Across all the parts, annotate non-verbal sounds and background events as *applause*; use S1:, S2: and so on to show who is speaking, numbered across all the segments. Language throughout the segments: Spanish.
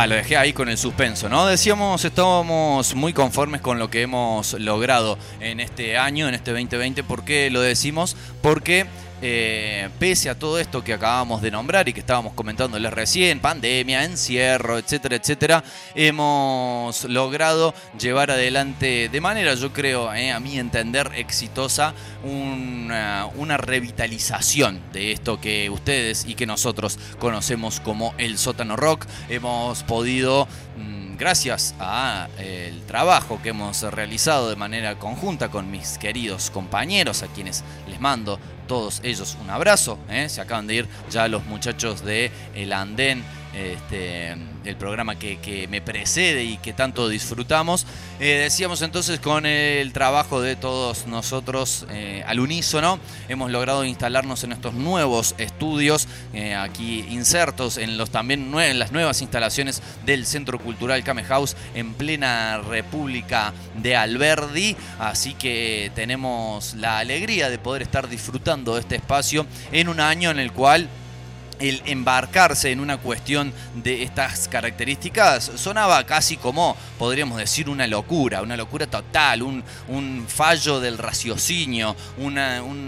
S1: Ah, lo dejé ahí con el suspenso, ¿no? Decíamos, estábamos muy conformes con lo que hemos logrado en este año, en este 2020. ¿Por qué lo decimos? Porque eh, pese a todo esto que acabamos de nombrar y que estábamos comentándoles recién, pandemia, encierro, etcétera, etcétera, hemos logrado llevar adelante de manera, yo creo, eh, a mi entender, exitosa, una, una, revitalización de esto que ustedes y que nosotros conocemos como el sótano rock. Hemos podido mm, gracias al trabajo que hemos realizado de manera conjunta con mis queridos compañeros, a quienes les mando todos ellos un abrazo. ¿eh? Se acaban de ir ya los muchachos de El Andén este, el programa que, me precede y que tanto disfrutamos. Eh, decíamos entonces con el trabajo de todos nosotros eh, al unísono, hemos logrado instalarnos en estos nuevos estudios, aquí insertos en los también en las nuevas instalaciones del Centro Cultural Came House en plena República de Alberdi. Así que tenemos la alegría de poder estar disfrutando este espacio en un año en el cual el embarcarse en una cuestión de estas características sonaba casi como, podríamos decir, una locura, una locura total, un, fallo del raciocinio, un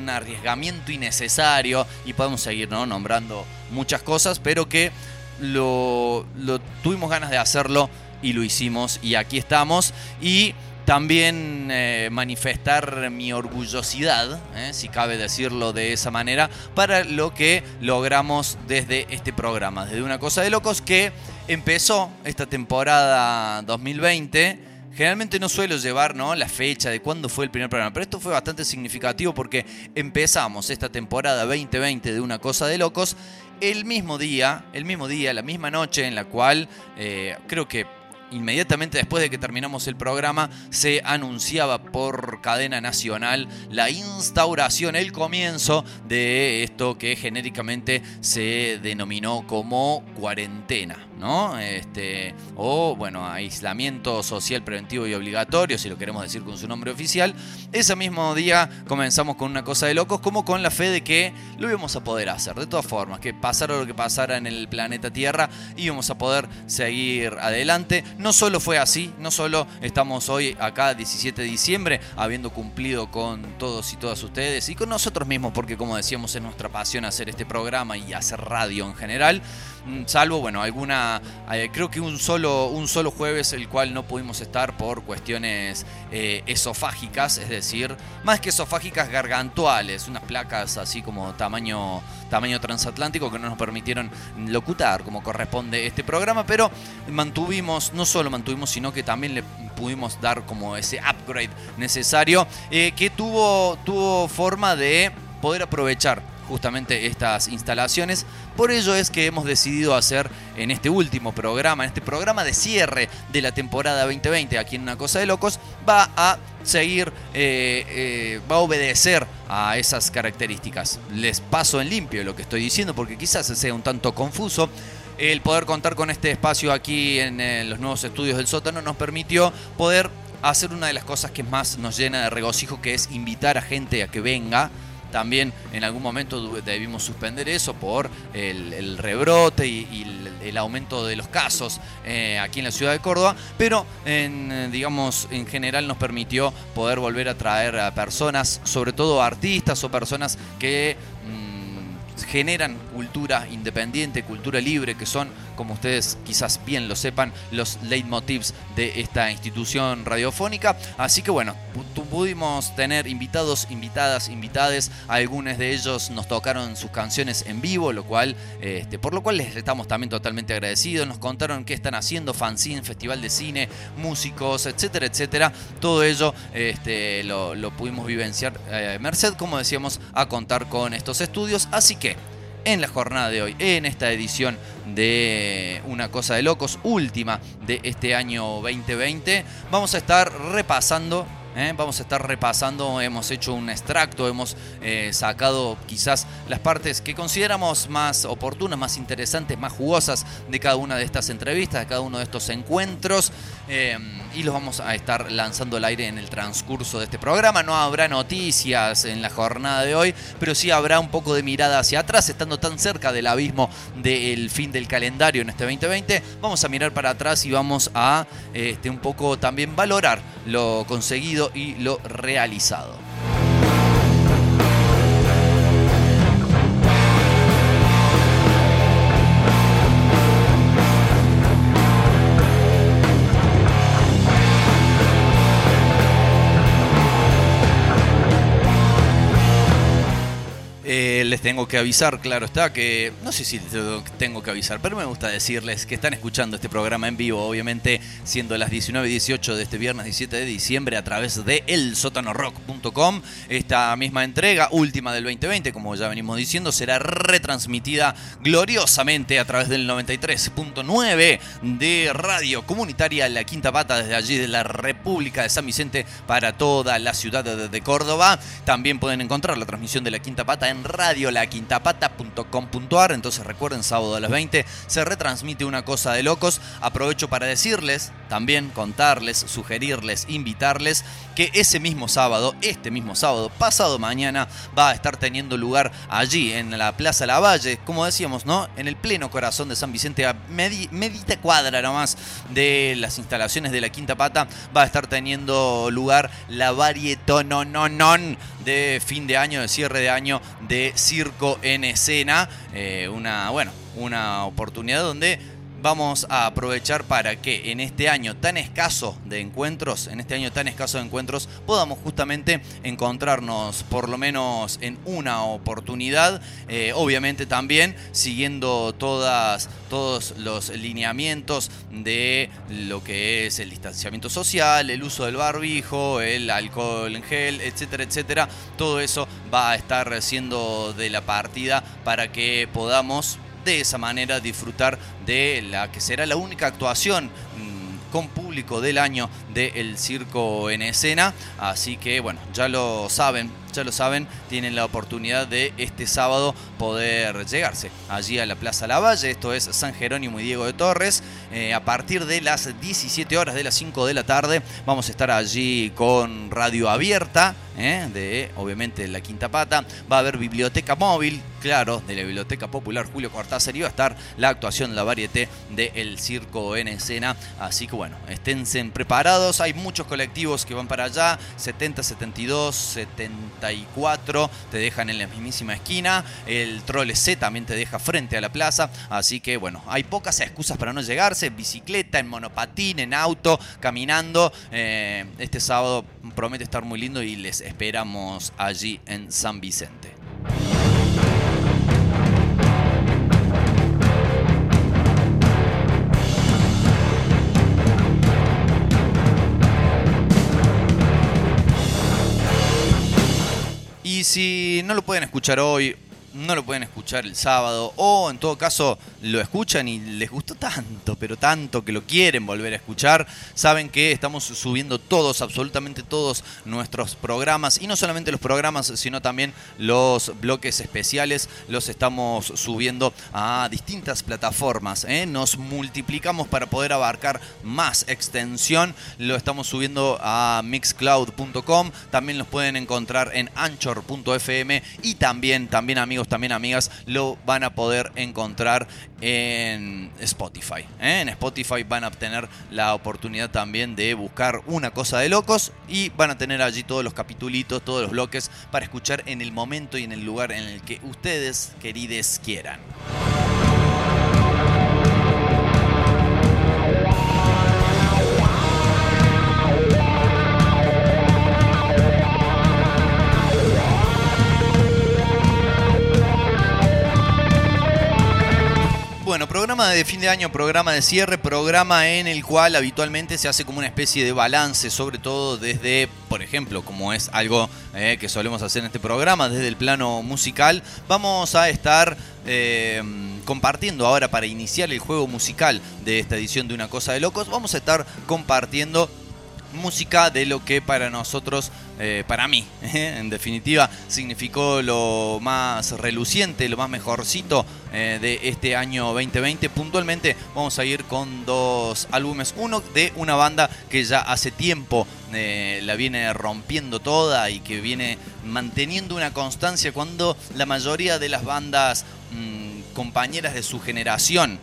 S1: arriesgamiento innecesario, y podemos seguir nombrando muchas cosas, pero que lo, lo tuvimos ganas de hacerlo y lo hicimos, y aquí estamos, y también eh, manifestar mi orgullosidad, eh, si cabe decirlo de esa manera, para lo que logramos desde este programa, desde una cosa de locos que empezó esta temporada 2020. Generalmente no suelo llevar ¿no? la fecha de cuándo fue el primer programa, pero esto fue bastante significativo porque empezamos esta temporada 2020 de Una Cosa de Locos el mismo día, el mismo día, la misma noche en la cual eh, creo que inmediatamente después de que terminamos el programa, se anunciaba por cadena nacional la instauración, el comienzo de esto que genéricamente se denominó como cuarentena. ¿No? Este, o, bueno, aislamiento social preventivo y obligatorio, si lo queremos decir con su nombre oficial. Ese mismo día comenzamos con una cosa de locos, como con la fe de que lo íbamos a poder hacer. De todas formas, que pasara lo que pasara en el planeta Tierra, íbamos a poder seguir adelante. No solo fue así, no solo estamos hoy acá, 17 de diciembre, habiendo cumplido con todos y todas ustedes y con nosotros mismos, porque como decíamos, es nuestra pasión hacer este programa y hacer radio en general. Mm, salvo, bueno, alguna, eh, creo que un solo, un solo jueves el cual no pudimos estar por cuestiones eh, esofágicas, es decir, más que esofágicas, gargantuales, unas placas así como tamaño, tamaño transatlántico que no nos permitieron locutar como corresponde este programa, pero mantuvimos, no solo mantuvimos, sino que también le pudimos dar como ese upgrade necesario eh, que tuvo, tuvo forma de poder aprovechar justamente estas instalaciones. Por ello es que hemos decidido hacer en este último programa, en este programa de cierre de la temporada 2020, aquí en Una Cosa de Locos, va a seguir, eh, eh, va a obedecer a esas características. Les paso en limpio lo que estoy diciendo porque quizás sea un tanto confuso. El poder contar con este espacio aquí en eh, los nuevos estudios del sótano nos permitió poder hacer una de las cosas que más nos llena de regocijo, que es invitar a gente a que venga también en algún momento debimos suspender eso por el, rebrote y, el, aumento de los casos eh, aquí en la ciudad de Córdoba, pero en, digamos, en general nos permitió poder volver a traer a personas, sobre todo artistas o personas que generan cultura independiente, cultura libre, que son, como ustedes quizás bien lo sepan, los leitmotivs de esta institución radiofónica. Así que bueno, pudimos tener invitados, invitadas, invitades. Algunos de ellos nos tocaron sus canciones en vivo, lo cual, este, por lo cual les estamos también totalmente agradecidos. Nos contaron qué están haciendo, fanzine, festival de cine, músicos, etcétera, etcétera. Todo ello este, lo, pudimos vivenciar, eh, merced, como decíamos, a contar con estos estudios. Así que en la jornada de hoy, en esta edición de Una Cosa de Locos, última de este año 2020. Vamos a estar repasando ¿eh? Vamos a estar repasando, hemos hecho un extracto, hemos eh, sacado quizás las partes que consideramos más oportunas, más interesantes, más jugosas de cada una de estas entrevistas, de cada uno de estos encuentros. Eh, y los vamos a estar lanzando al aire en el transcurso de este programa. No habrá noticias en la jornada de hoy, pero sí habrá un poco de mirada hacia atrás, estando tan cerca del abismo del fin del calendario en este 2020. Vamos a mirar para atrás y vamos a este, un poco también valorar lo conseguido y lo realizado. Tengo que avisar, claro está, que no sé si tengo que avisar, pero me gusta decirles que están escuchando este programa en vivo, obviamente siendo las 19 y 18 de este viernes 17 de diciembre a través de elsótanorock.com. Esta misma entrega, última del 2020, como ya venimos diciendo, será retransmitida gloriosamente a través del 93.9 de Radio Comunitaria La Quinta Pata desde allí de la República de San Vicente para toda la ciudad de Córdoba. También pueden encontrar la transmisión de La Quinta Pata en radiolaquintapata.com.ar. Entonces recuerden, sábado a las 20 se retransmite una cosa de locos. Aprovecho para decirles, también contarles, sugerirles, invitarles que ese mismo sábado, este mismo sábado, pasado mañana, va a estar teniendo lugar allí en la Plaza Lavalle, como decíamos, ¿no? En el pleno corazón de San Vicente, a medita cuadra nomás de las instalaciones de la Quinta Pata, va a estar teniendo lugar la varietonononon de fin de año, de cierre de año de Circo en Escena. Eh, una, bueno, una oportunidad donde vamos a aprovechar para que en este año tan escaso de encuentros, en este año tan escaso de encuentros, podamos justamente encontrarnos por lo menos en una oportunidad, eh, obviamente también siguiendo todas, todos los lineamientos de lo que es el distanciamiento social, el uso del barbijo, el alcohol en gel, etcétera, etcétera. Todo eso va a estar siendo de la partida para que podamos de esa manera disfrutar de la que será la única actuación mm, con público del año del circo en escena. Así que bueno, ya lo saben, ya lo saben, tienen la oportunidad de este sábado poder llegarse allí a la Plaza Lavalle, esto es San Jerónimo y Diego de Torres. Eh, a partir de las 17 horas de las 5 de la tarde vamos a estar allí con radio abierta, eh, de obviamente la Quinta Pata. Va a haber biblioteca móvil, claro, de la Biblioteca Popular Julio Cortázar y va a estar la actuación, la varieté del Circo en escena. Así que bueno, esténse preparados. Hay muchos colectivos que van para allá, 70, 72, 70 te dejan en la mismísima esquina, el Trole C también te deja frente a la plaza, así que bueno, hay pocas excusas para no llegarse, bicicleta, en monopatín, en auto, caminando. Eh, este sábado promete estar muy lindo y les esperamos allí en San Vicente. Y si no lo pueden escuchar hoy no lo pueden escuchar el sábado o en todo caso lo escuchan y les gustó tanto, pero tanto que lo quieren volver a escuchar, saben que estamos subiendo todos, absolutamente todos nuestros programas y no solamente los programas, sino también los bloques especiales, los estamos subiendo a distintas plataformas. ¿eh? Nos multiplicamos para poder abarcar más extensión, lo estamos subiendo a mixcloud.com, también los pueden encontrar en anchor.fm y también, también amigos, también amigas, lo van a poder encontrar en Spotify. ¿eh? En Spotify van a tener la oportunidad también de buscar una cosa de locos y van a tener allí todos los capitulitos, todos los bloques para escuchar en el momento y en el lugar en el que ustedes, querides, quieran. Bueno, programa de fin de año, programa de cierre, programa en el cual habitualmente se hace como una especie de balance, sobre todo desde, por ejemplo, como es algo eh, que solemos hacer en este programa, desde el plano musical, vamos a estar eh, compartiendo ahora para iniciar el juego musical de esta edición de Una Cosa de Locos, vamos a estar compartiendo música de lo que para nosotros, eh, para mí, *laughs* en definitiva, significó lo más reluciente, lo más mejorcito eh, de este año 2020. Puntualmente vamos a ir con dos álbumes. Uno de una banda que ya hace tiempo eh, la viene rompiendo toda y que viene manteniendo una constancia cuando la mayoría de las bandas mm, compañeras de su generación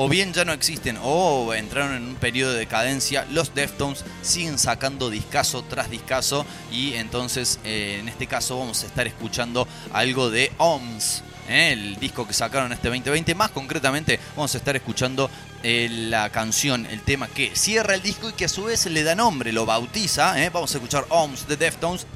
S1: o bien ya no existen o entraron en un periodo de decadencia, los Deftones siguen sacando discazo tras discazo y entonces eh, en este caso vamos a estar escuchando algo de OMS. Eh, el disco que sacaron este 2020, más concretamente vamos a estar escuchando eh, la canción, el tema que cierra el disco y que a su vez le da nombre, lo bautiza. Vamos a escuchar OMS de Deftones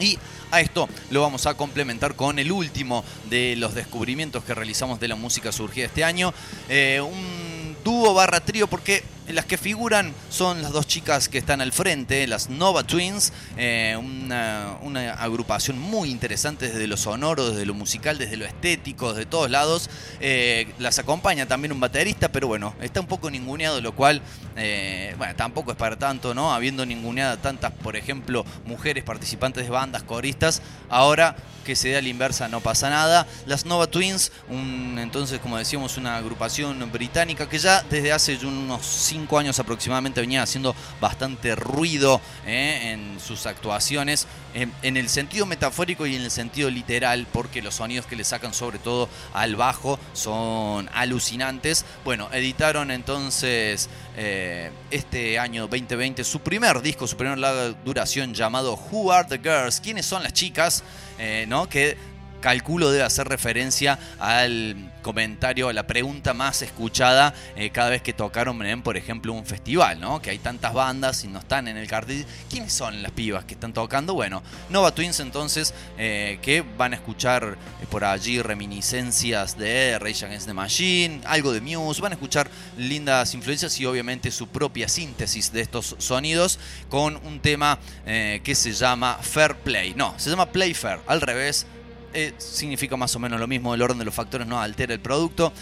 S1: y a esto lo vamos a complementar con el último de los descubrimientos que realizamos de la música surgida este año. Eh, un dúo barra trío porque las que figuran son las dos chicas que están al frente, las Nova Twins, eh, una, agrupación muy interesante desde lo sonoro, desde lo musical, desde lo estético, de todos lados. Eh, las acompaña también un baterista, pero bueno, está un poco ninguneado, lo cual, eh, bueno, tampoco es para tanto, ¿no? Habiendo ninguneado tantas, por ejemplo, mujeres participantes de bandas, coristas, ahora que se dé a la inversa no pasa nada. Las Nova Twins, entonces, como decíamos, una agrupación británica que ya desde hace unos 5 años aproximadamente venía haciendo bastante ruido eh, en sus actuaciones, en, el sentido metafórico y en el sentido literal, porque los sonidos que le sacan sobre todo al bajo son alucinantes. Bueno, editaron entonces eh, este año 2020 su primer disco, su primer larga duración llamado Who Are the Girls? ¿Quiénes son las chicas? Eh, ¿no? Que calculo debe hacer referencia al comentario, a la pregunta más escuchada eh, cada vez que tocaron, por ejemplo, un festival, ¿no? Que hay tantas bandas y no están en el cartel. ¿Quiénes son las pibas que están tocando? Bueno, Nova Twins entonces, eh, que van a escuchar por allí reminiscencias de Rage Against the Machine, algo de Muse, van a escuchar lindas influencias y obviamente su propia síntesis de estos sonidos con un tema que se llama Fair Play. No, se llama Play Fair, al revés eh, significa más o menos lo mismo, el orden de los factores no altera el producto.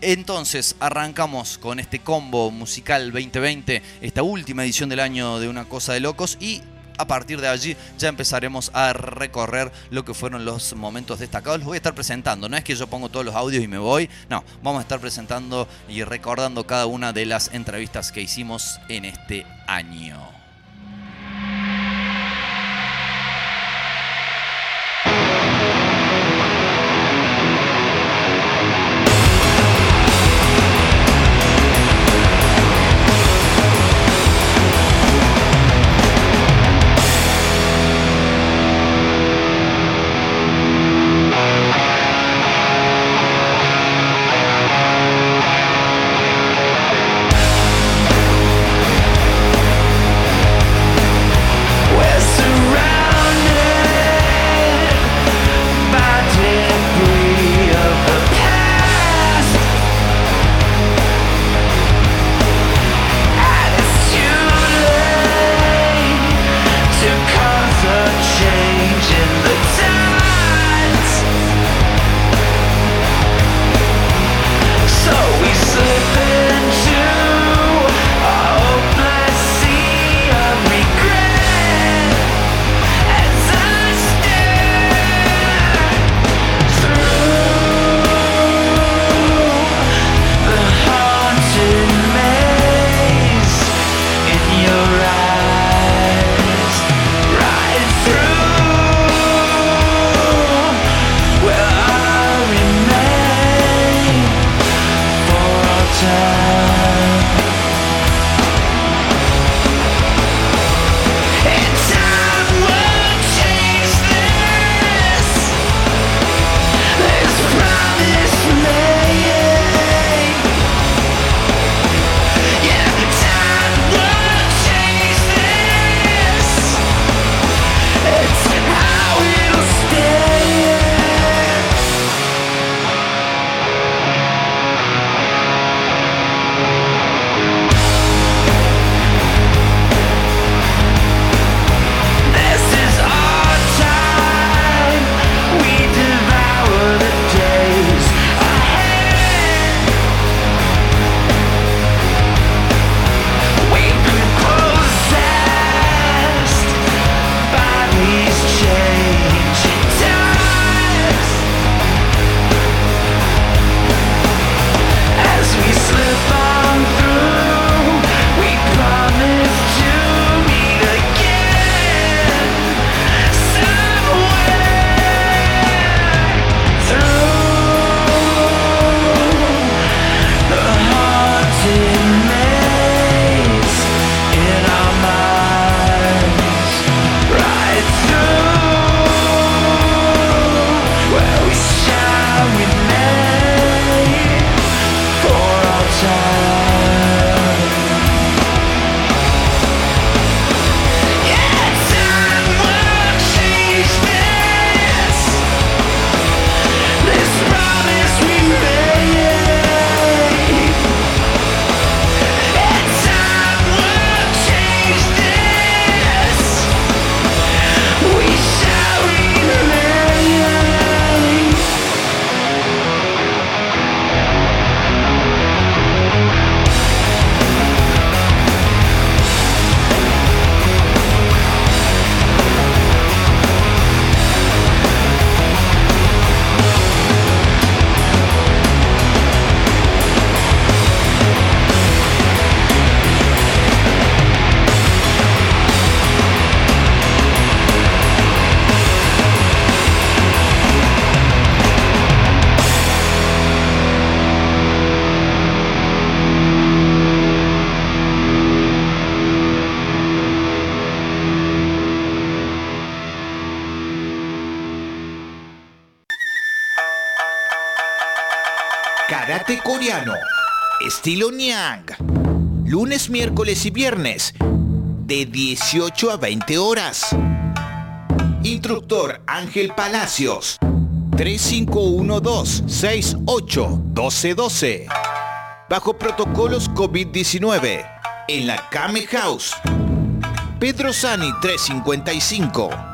S1: Entonces arrancamos con este combo musical 2020, esta última edición del año de Una Cosa de Locos y a partir de allí ya empezaremos a recorrer lo que fueron los momentos destacados. Los voy a estar presentando, no es que yo pongo todos los audios y me voy, no, vamos a estar presentando y recordando cada una de las entrevistas que hicimos en este año.
S2: Estilo Nyang. Lunes, miércoles y viernes. De 18 a 20 horas. Instructor Ángel Palacios. 3512-681212. Bajo protocolos COVID-19. En la Kame House. Pedro Sani 355.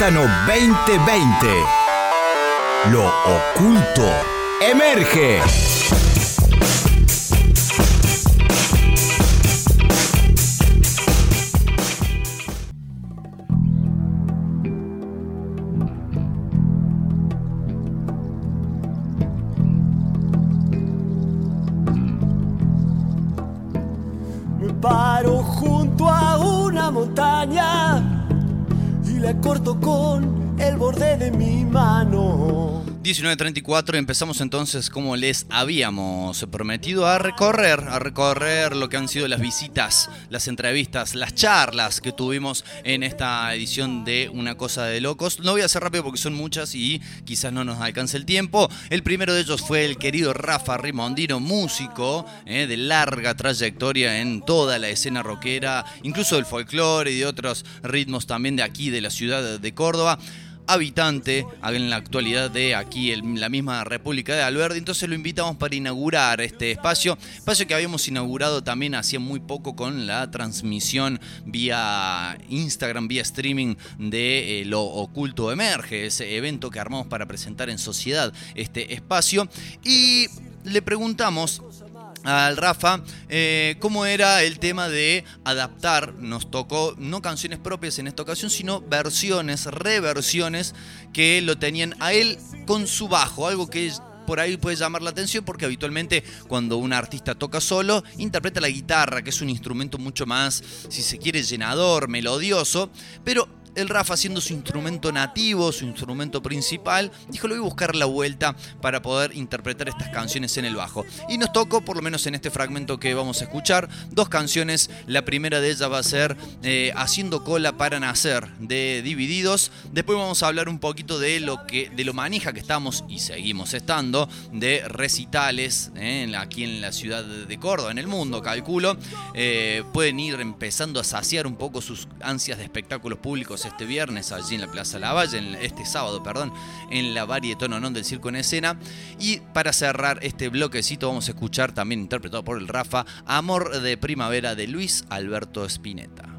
S2: Sótano 2020. Lo oculto emerge.
S1: 19.34 y empezamos entonces como les habíamos prometido a recorrer, a recorrer lo que han sido las visitas, las entrevistas, las charlas que tuvimos en esta edición de Una Cosa de Locos. No voy a hacer rápido porque son muchas y quizás no nos alcance el tiempo. El primero de ellos fue el querido Rafa Rimondino, músico eh, de larga trayectoria en toda la escena rockera, incluso del folclore y de otros ritmos también de aquí, de la ciudad de Córdoba habitante en la actualidad de aquí, en la misma República de Alberdi. Entonces lo invitamos para inaugurar este espacio, espacio que habíamos inaugurado también hacía muy poco con la transmisión vía Instagram, vía streaming de eh, Lo Oculto Emerge, ese evento que armamos para presentar en sociedad este espacio. Y le preguntamos al Rafa eh, cómo era el tema de adaptar, nos tocó no canciones propias en esta ocasión, sino versiones, reversiones que lo tenían a él con su bajo, algo que por ahí puede llamar la atención porque habitualmente cuando un artista toca solo, interpreta la guitarra, que es un instrumento mucho más, si se quiere, llenador, melodioso, pero el Rafa haciendo su instrumento nativo, su instrumento principal, dijo, le voy a buscar la vuelta para poder interpretar estas canciones en el bajo. Y nos tocó, por lo menos en este fragmento que vamos a escuchar, dos canciones. La primera de ellas va a ser eh, Haciendo cola para nacer, de Divididos. Después vamos a hablar un poquito de lo que de lo manija que estamos y seguimos estando, de recitales eh, aquí en la ciudad de Córdoba, en el mundo, calculo. Eh, pueden ir empezando a saciar un poco sus ansias de espectáculos públicos este viernes allí en la Plaza Lavalle, este sábado, perdón, en la Varietón del Circo en Escena. Y para cerrar este bloquecito vamos a escuchar también interpretado por el Rafa, Amor de Primavera de Luis Alberto Spinetta.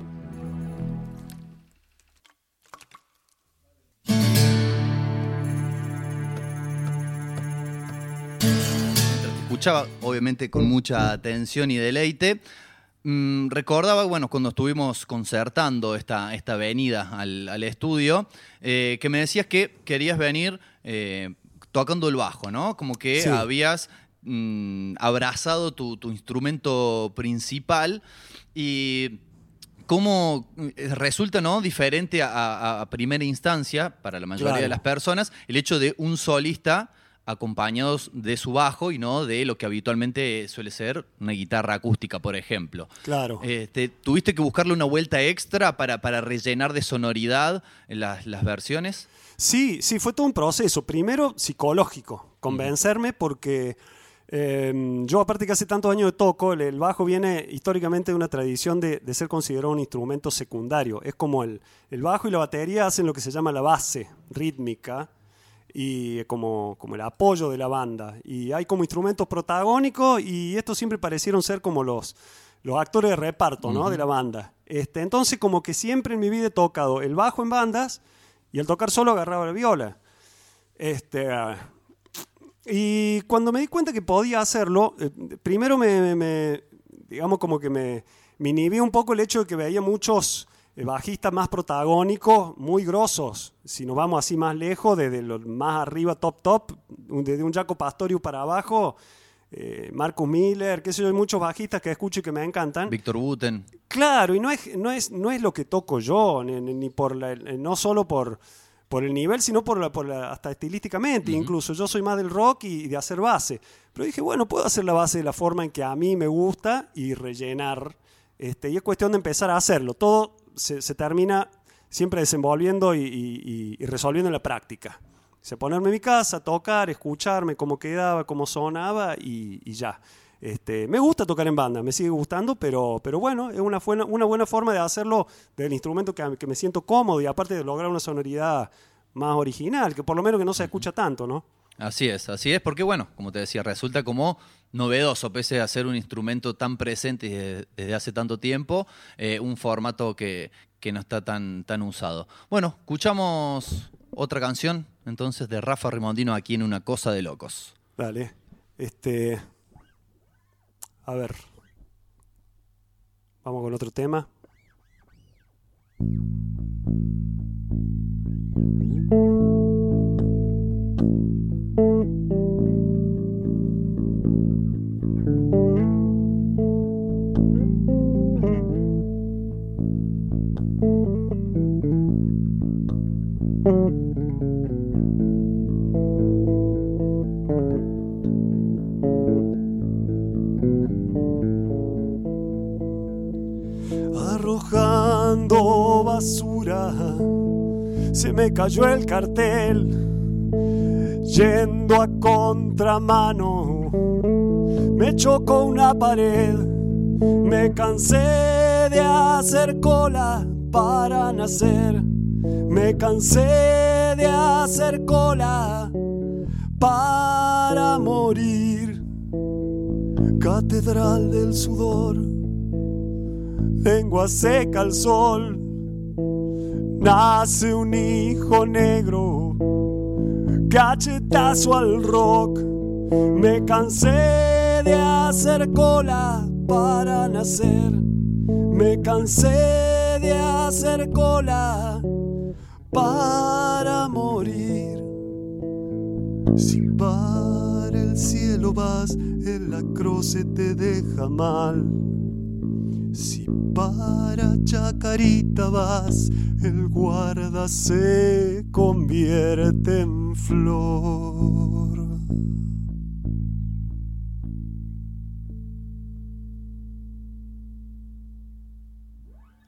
S1: escuchaba, obviamente con mucha atención y deleite, Mm, recordaba, bueno, cuando estuvimos concertando esta, esta venida al, estudio, eh, que me decías que querías venir eh, tocando el bajo, ¿no? Como que habías mm, abrazado tu, instrumento principal y cómo eh, resulta ¿no? diferente a, primera instancia para la mayoría de las personas el hecho de un solista acompañados de su bajo y no de lo que habitualmente suele ser una guitarra acústica, por ejemplo.
S3: Claro.
S1: Este, ¿Tuviste que buscarle una vuelta extra para, para rellenar de sonoridad las, las versiones?
S3: Sí, sí, fue todo un proceso. Primero psicológico, convencerme porque em, yo aparte que hace tantos años de toco, el, bajo viene históricamente de una tradición de, de, ser considerado un instrumento secundario. Es como el, el bajo y la batería hacen lo que se llama la base rítmica y como, como el apoyo de la banda. Y hay como instrumentos protagónicos y estos siempre parecieron ser como los, los actores de reparto ¿no? de la banda. Este, entonces como que siempre en mi vida he tocado el bajo en bandas y al tocar solo agarraba la viola. Este, y cuando me di cuenta que podía hacerlo, eh, primero me, me, digamos como que me, me inhibí un poco el hecho de que veía muchos bajistas más protagónicos, muy grosos. Si nos vamos así más lejos, desde los más arriba, top, top, desde un Jaco Pastorius para abajo, eh, Marcus Miller, qué sé yo, hay muchos bajistas que escucho y que me encantan.
S1: Víctor Wooten.
S3: Claro, y no es, no es, no es lo que toco yo, ni, por no solo por, por el nivel, sino por, por hasta estilísticamente. Incluso yo soy más del rock y de hacer base. Pero dije, bueno, puedo hacer la base de la forma en que a mí me gusta y rellenar. Este, y es cuestión de empezar a hacerlo. Todo se, termina siempre desenvolviendo y, resolviendo en la práctica. Se ponerme en mi casa, tocar, escucharme cómo quedaba, cómo sonaba y, ya. Este, me gusta tocar en banda, me sigue gustando, pero, pero bueno, es una buena, una buena forma de hacerlo del instrumento que, que, me siento cómodo y aparte de lograr una sonoridad más original, que por lo menos que no se escucha tanto, ¿no?
S1: Así es, así es, porque bueno, como te decía, resulta como novedoso, pese a ser un instrumento tan presente desde, hace tanto tiempo, eh, un formato que, no está tan, tan usado. Bueno, escuchamos otra canción entonces de Rafa Rimondino aquí en Una Cosa de Locos.
S3: Dale, este... A ver. Vamos con otro tema. Basura. Se me cayó el cartel yendo a contramano. Me chocó una pared, me cansé de hacer cola para nacer. Me cansé de hacer cola para morir. Catedral del sudor, lengua seca al sol. Nace un hijo negro, cachetazo al rock. Me cansé de hacer cola para nacer. Me cansé de hacer cola para morir. Si para el cielo vas, el acroce te deja mal. Si para Chacarita vas, el guarda se convierte en flor.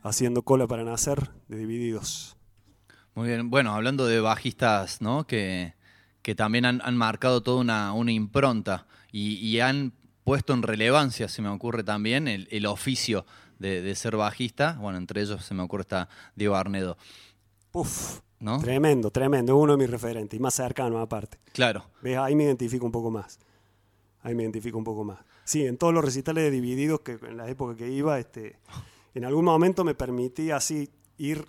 S3: Haciendo cola para nacer de divididos.
S1: Muy bien, bueno, hablando de bajistas, ¿no? Que, que también han, han marcado toda una, una impronta y, y han puesto en relevancia, se me ocurre también, el, el oficio de, de ser bajista. Bueno, entre ellos se me ocurre está Diego Arnedo.
S3: Uf,
S1: ¿No?
S3: tremendo, tremendo. Es uno de mis referentes y más cercano aparte.
S1: Claro.
S3: ¿Ves? Ahí me identifico un poco más. Ahí me identifico un poco más. Sí, en todos los recitales de Divididos que en la época que iba, este, en algún momento me permití así ir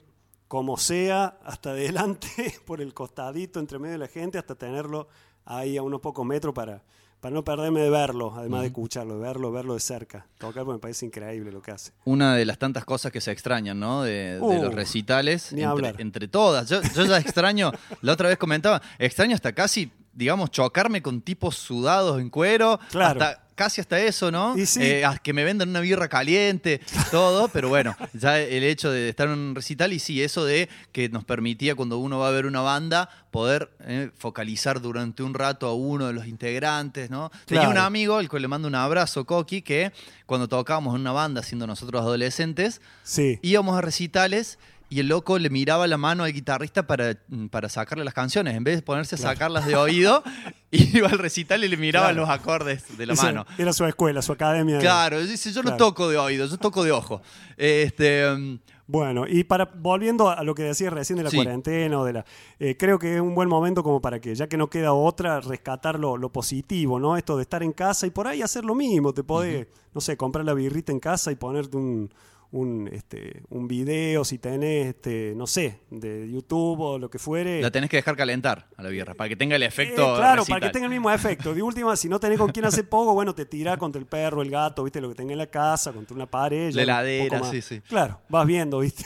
S3: como sea hasta adelante *laughs* por el costadito entre medio de la gente hasta tenerlo ahí a unos pocos metros para, para no perderme de verlo, además de escucharlo, de verlo, verlo de cerca. Tocar me parece increíble lo que hace.
S1: Una de las tantas cosas que se extrañan, ¿no? De, de
S3: Uh,
S1: los recitales.
S3: ni
S1: entre,
S3: hablar.
S1: entre todas. Yo, yo ya extraño, *laughs* la otra vez comentaba, extraño hasta casi, digamos, chocarme con tipos sudados en cuero.
S3: Claro.
S1: Hasta, casi hasta eso, ¿no?
S3: Sí.
S1: Eh, a que me vendan una birra caliente, todo. Pero bueno, ya el hecho de estar en un recital y sí, eso de que nos permitía cuando uno va a ver una banda poder eh, focalizar durante un rato a uno de los integrantes, ¿no? Tenía un amigo, el que le mando un abrazo, Coqui, que cuando tocábamos en una banda, siendo nosotros adolescentes,
S3: Sí.
S1: íbamos a recitales y el loco le miraba la mano al guitarrista para, para sacarle las canciones. En vez de ponerse a sacarlas de oído, *laughs* iba al recital y le miraba
S3: Claro.
S1: los acordes de la mano.
S3: Era su escuela, su academia.
S1: Claro, dice, yo no
S3: Claro.
S1: toco de oído, yo toco de ojo. Este, mm,
S3: Bueno, y para volviendo a lo que decías recién de la
S1: Sí.
S3: cuarentena o de la, eh, creo que es un buen momento como para que ya que no queda otra rescatar lo, lo positivo, ¿no? Esto de estar en casa y por ahí hacer lo mismo, te podés, no sé, comprar la birrita en casa y ponerte un un, este, un video si tenés, este, no sé, de YouTube o lo que fuere.
S1: la tenés que dejar calentar a la birra para que tenga el
S3: Eh,
S1: efecto.
S3: claro,
S1: recital.
S3: para que tenga el mismo efecto. De última, si no tenés con quién hacer poco, bueno, te tira contra el perro, el gato, viste, lo que tenga en la casa, contra una pared.
S1: La heladera, sí, sí.
S3: Claro, vas viendo, viste.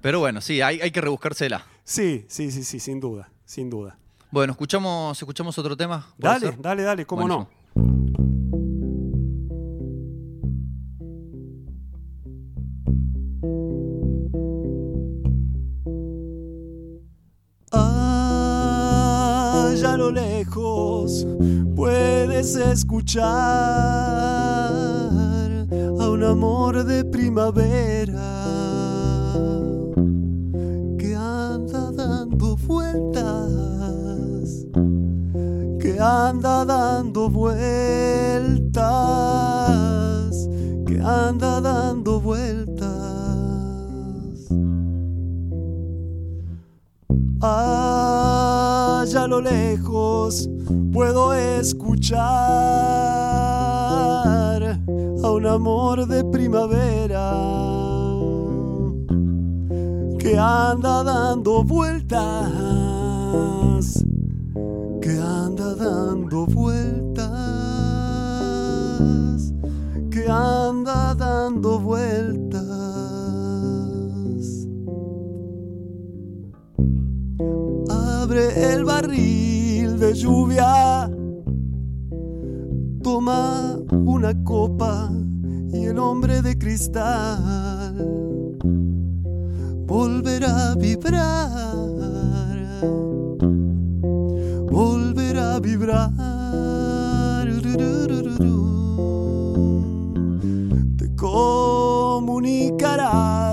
S1: Pero bueno, sí, hay, hay que rebuscársela.
S3: Sí, sí, sí, sí, sin duda, sin duda.
S1: Bueno, escuchamos, escuchamos otro tema. ¿Puede
S3: Dale,
S1: ser?
S3: dale, dale, cómo
S1: Buenísimo.
S3: no. Allá a lo lejos puedes escuchar a un amor de primavera que anda dando vueltas, que anda dando vueltas, que anda dando vueltas. Allá a lo lejos puedo escuchar a un amor de primavera que anda dando vueltas, que anda dando vueltas, que anda dando vueltas. Barril de lluvia, toma una copa y el hombre de cristal volverá a vibrar, volverá a vibrar. Te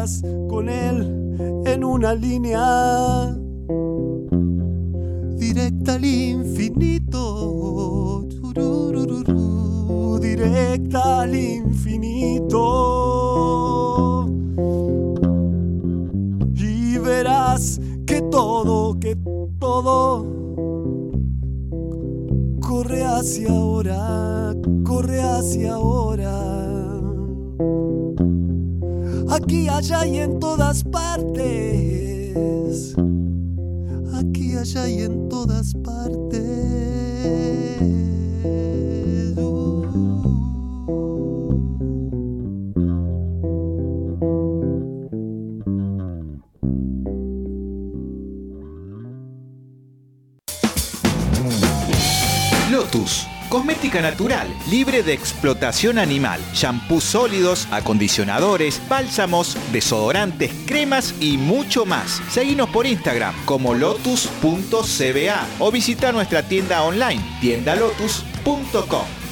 S3: vas con él en una línea directa al infinito, directa al infinito. Y verás que todo, que todo corre hacia ahora, corre hacia ahora. Aquí, allá y en todas partes aquí, allá y en todas partes.
S4: Lotus Cosmética natural, libre de explotación animal. Shampoos sólidos, acondicionadores, bálsamos, desodorantes, cremas y mucho más. Seguinos por Instagram como lotus.cba o visita nuestra tienda online tiendalotus.com.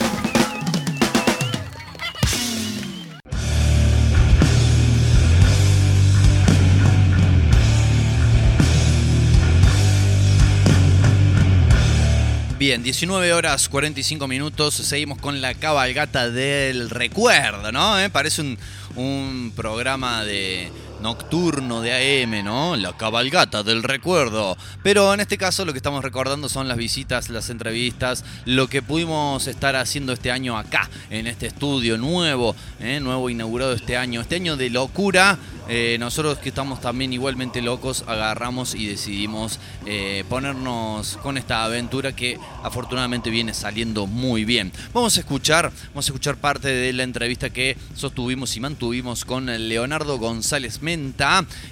S1: Bien, 19 horas 45 minutos, seguimos con la cabalgata del recuerdo, ¿no? ¿Eh? Parece un, programa de, nocturno de AM, ¿no? La cabalgata del recuerdo. Pero en este caso lo que estamos recordando son las visitas, las entrevistas, lo que pudimos estar haciendo este año acá, en este estudio nuevo, ¿eh? nuevo inaugurado este año. Este año de locura, eh, nosotros que estamos también igualmente locos, agarramos y decidimos eh, ponernos con esta aventura que afortunadamente viene saliendo muy bien. Vamos a escuchar, vamos a escuchar parte de la entrevista que sostuvimos y mantuvimos con Leonardo González Méndez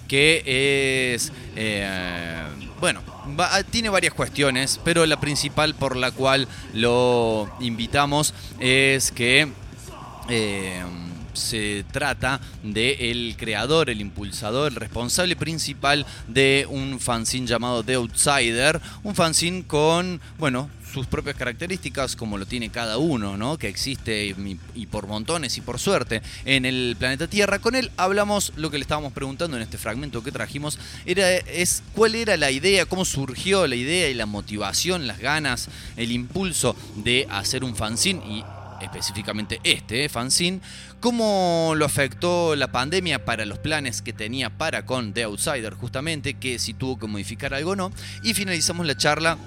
S1: que es, eh, bueno, tiene varias cuestiones, pero la principal por la cual lo invitamos es que... se trata de el creador, el impulsador, el responsable principal de un fanzine llamado The Outsider, un fanzine con, bueno, sus propias características, como lo tiene cada uno, ¿no? Que existe y, por montones y por suerte en el planeta Tierra. Con él hablamos lo que le estábamos preguntando en este fragmento que trajimos, era, es cuál era la idea, cómo surgió la idea y la motivación, las ganas, el impulso de hacer un fanzine y específicamente este eh, fanzine, cómo lo afectó la pandemia para los planes que tenía para con The Outsider, justamente, que si tuvo que modificar algo o no, y finalizamos la charla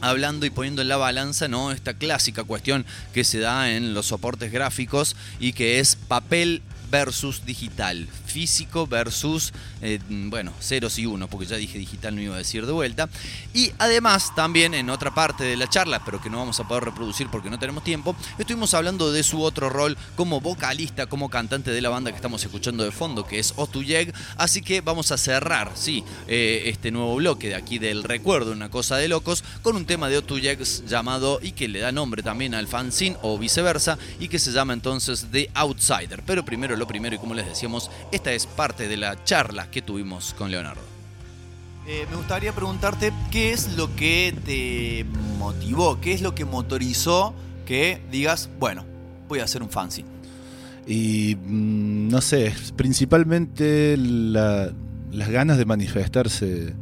S1: hablando y poniendo en la balanza ¿no? esta clásica cuestión que se da en los soportes gráficos y que es papel versus digital, físico versus, eh, bueno, ceros y unos, porque ya dije digital, no iba a decir de vuelta. Y además, también en otra parte de la charla, pero que no vamos a poder reproducir porque no tenemos tiempo, estuvimos hablando de su otro rol como vocalista, como cantante de la banda que estamos escuchando de fondo, que es Otuyeg. Así que vamos a cerrar, sí, eh, este nuevo bloque de aquí del recuerdo, una cosa de locos, con un tema de Otuyeg llamado, y que le da nombre también al fanzine o viceversa, y que se llama entonces The Outsider. Pero primero lo primero y como les decíamos, esta es parte de la charla que tuvimos con Leonardo.
S5: Eh, me gustaría preguntarte qué es lo que te motivó, qué es lo que motorizó que digas, bueno, voy a hacer un fanzine.
S6: Y mm, no sé, principalmente las ganas de manifestarse.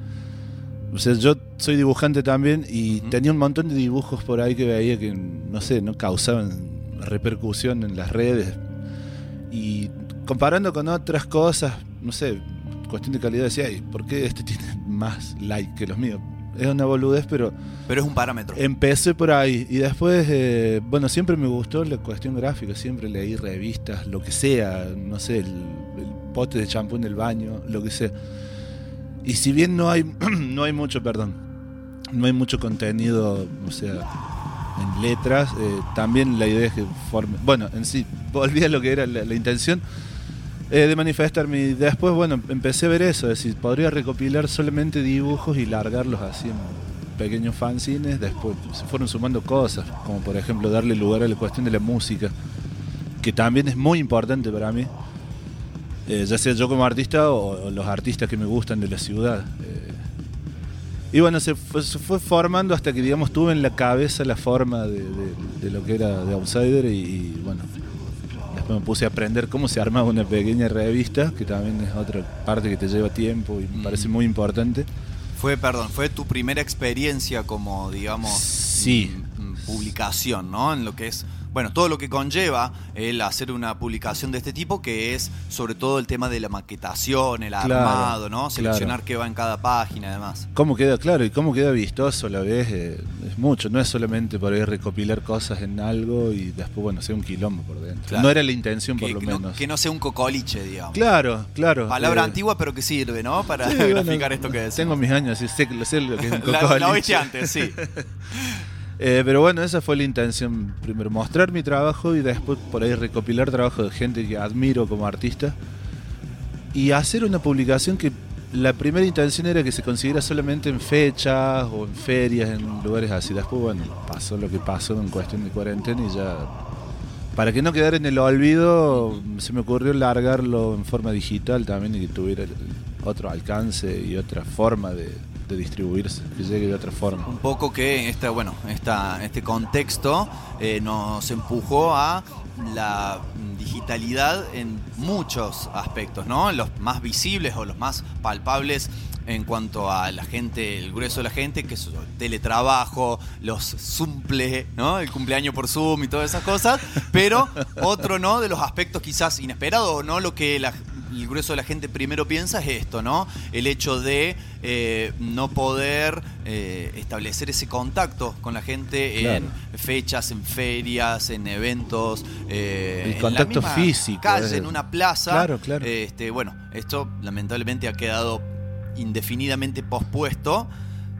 S6: O sea, yo soy dibujante también y tenía un montón de dibujos por ahí que veía que, no sé, no causaban repercusión en las redes. Y comparando con otras cosas, no sé, cuestión de calidad decía, ¿por qué este tiene más like que los míos? Es una boludez, pero...
S5: Pero es un parámetro.
S6: Empecé por ahí y después, eh, bueno, siempre me gustó la cuestión gráfica, siempre leí revistas, lo que sea, no sé, el, pote de champú en el baño, lo que sea. Y si bien no hay, *clears throat* no hay mucho, perdón, no hay mucho contenido, o sea, en letras, eh, también la idea es que forme... Bueno, en sí, volví a lo que era la intención eh, de manifestarme. Después, bueno, empecé a ver eso, es decir, podría recopilar solamente dibujos y largarlos así en pequeños fanzines. Después se fueron sumando cosas, como por ejemplo darle lugar a la cuestión de la música, que también es muy importante para mí. Eh, ya sea yo como artista o, los artistas que me gustan de la ciudad. Eh, y bueno, se fue, formando hasta que, digamos, tuve en la cabeza la forma de, lo que era de Outsider y bueno, me puse a aprender cómo se armaba una pequeña revista, que también es otra parte que te lleva tiempo y me parece
S1: Mm.
S6: muy importante.
S1: Fue, perdón, fue tu primera experiencia como, digamos,
S6: Sí.
S1: mm, mm, publicación, ¿no? En lo que es, bueno, todo lo que conlleva el hacer una publicación de este tipo, que es sobre todo el tema de la maquetación, el
S6: Claro,
S1: armado, ¿no? Seleccionar
S6: claro.
S1: qué va en cada página, además.
S6: Cómo queda, claro, y cómo queda vistoso a la vez, eh, es mucho, no es solamente por ahí recopilar cosas en algo y después, bueno, sea un quilombo por dentro.
S1: Claro.
S6: No era la intención, por
S1: Que,
S6: lo
S1: no,
S6: menos.
S1: que no sea un cocoliche, digamos.
S6: Claro, claro.
S1: Palabra
S6: eh,
S1: antigua, pero que sirve, ¿no? Para
S6: sí, *laughs* bueno,
S1: graficar esto que decimos.
S6: Tengo mis años, así sé, sé lo que es un *laughs*
S1: La, la
S6: cocoliche.
S1: oíste antes, sí. *laughs*
S6: Eh, pero bueno, esa fue la intención. Primero mostrar mi trabajo y después por ahí recopilar trabajo de gente que admiro como artista. Y hacer una publicación que la primera intención era que se consiguiera solamente en fechas o en ferias, en lugares así. Después, bueno, pasó lo que pasó en cuestión de cuarentena y ya... Para que no quedara en el olvido, se me ocurrió largarlo en forma digital también y que tuviera otro alcance y otra forma de, de distribuirse, que llegue de otra forma.
S1: Un poco que esta, bueno, esta, este contexto eh, nos empujó a la digitalidad en muchos aspectos, ¿no? Los más visibles o los más palpables en cuanto a la gente, el grueso de la gente, que es el teletrabajo, los Zumple, ¿no? El cumpleaños por Zoom y todas esas cosas, pero otro, ¿no? De los aspectos quizás inesperados, ¿no? Lo que la, el grueso de la gente primero piensa es esto, ¿no? El hecho de eh, no poder eh, establecer ese contacto con la gente
S6: Claro.
S1: en fechas, en ferias, en eventos, eh,
S6: El
S1: en la
S6: contacto
S1: misma
S6: físico,
S1: calle, en una plaza.
S6: Claro, claro.
S1: Este, bueno, esto lamentablemente ha quedado indefinidamente pospuesto,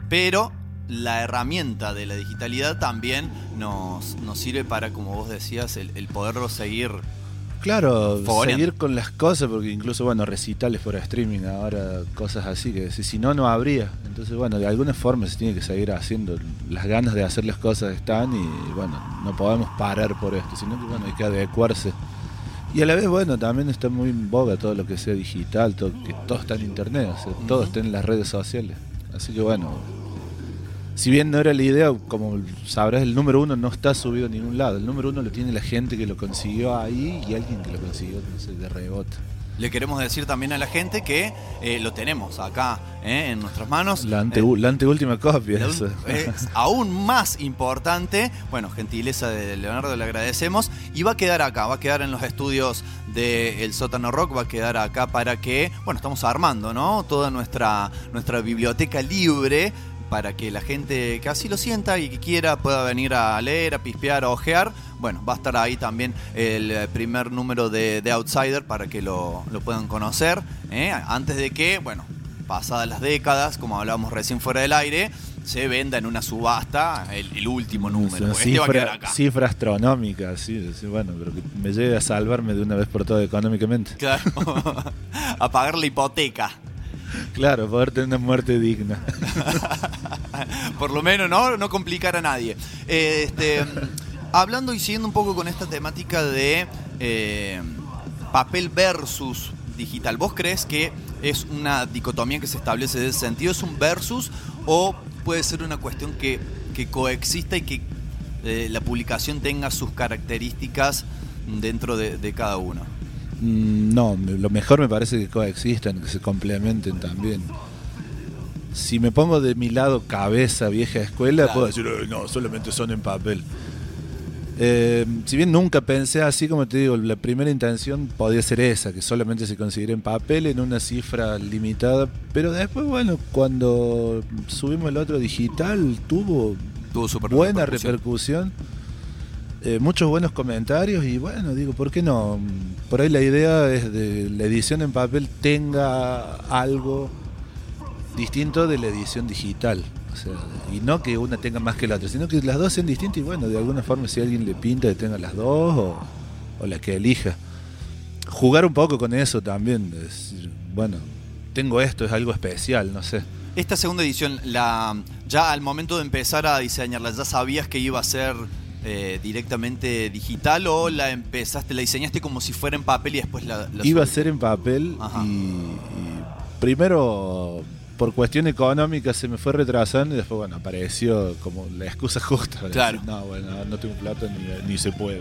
S1: pero la herramienta de la digitalidad también nos, nos sirve para, como vos decías, el, el poderlo seguir.
S6: Claro,
S1: Fogoneando.
S6: seguir con las cosas, porque incluso, bueno, recitales por streaming ahora, cosas así, que si, si no, no habría. Entonces, bueno, de alguna forma se tiene que seguir haciendo. Las ganas de hacer las cosas están y, bueno, no podemos parar por esto, sino que, bueno, hay que adecuarse. Y a la vez, bueno, también está muy en boga todo lo que sea digital, todo, que todo está en internet, o sea, todo está en las redes sociales. Así que, bueno, si bien no era la idea, como sabrás, el número uno no está subido a ningún lado. El número uno lo tiene la gente que lo consiguió ahí y alguien que lo consiguió, no sé, de rebote.
S1: Le queremos decir también a la gente que eh, lo tenemos acá eh, en nuestras manos.
S6: La, ante,
S1: Eh,
S6: la anteúltima copia.
S1: La
S6: eso.
S1: un- es aún más importante, bueno, gentileza de Leonardo, le agradecemos. Y va a quedar acá, va a quedar en los estudios del Sótano Rock, va a quedar acá para que, bueno, estamos armando, ¿no? Toda nuestra, nuestra biblioteca libre para que la gente que así lo sienta y que quiera pueda venir a leer, a pispear, a ojear. Bueno, va a estar ahí también el eh, primer número de, de Outsider para que lo, lo puedan conocer. ¿eh? Antes de que, bueno, pasadas las décadas, como hablábamos recién fuera del aire, se venda en una subasta el, el último número. Este va a quedar
S6: cifra,
S1: acá.
S6: cifra astronómica, sí, sí, bueno, pero que me llegue a salvarme de una vez por todas económicamente.
S1: Claro. *laughs* a pagar la hipoteca. *laughs*
S6: Claro, poder tener una muerte digna. *laughs*
S1: Por lo menos, ¿no? No complicar a nadie. Este, hablando y siguiendo un poco con esta temática de eh, papel versus digital, ¿vos crees que es una dicotomía que se establece de ese sentido? ¿Es un versus o puede ser una cuestión que, coexista y que eh, la publicación tenga sus características dentro de, de cada uno?
S6: Mm, No, lo mejor me parece que coexistan, que se complementen también. Si me pongo de mi lado cabeza vieja escuela,
S1: Claro.
S6: puedo decir, "Eh, no, solamente son en papel. Eh, si bien nunca pensé así, como te digo, la primera intención podía ser esa, que solamente se consiguiera en papel en una cifra limitada, pero después, bueno, cuando subimos el otro digital, tuvo
S1: Tuvo
S6: buena
S1: repercusión.
S6: repercusión, eh, muchos buenos comentarios y bueno, digo, ¿por qué no? Por ahí la idea es de la edición en papel tenga algo distinto de la edición digital. Y no que una tenga más que la otra, sino que las dos sean distintas y bueno, de alguna forma si alguien le pinta que tenga las dos o, las que elija. Jugar un poco con eso también, bueno, tengo esto, es algo especial, no sé.
S1: Esta segunda edición, la, ya al momento de empezar a diseñarla, ¿ya sabías que iba a ser eh, directamente digital o la empezaste, la diseñaste como si fuera en papel y después la...
S6: Iba a ser en papel y, primero por cuestión económica se me fue retrasando y después, bueno, apareció como la excusa *laughs* justa.
S1: Claro.
S6: Decir, no, bueno, no tengo plata ni, ni se puede.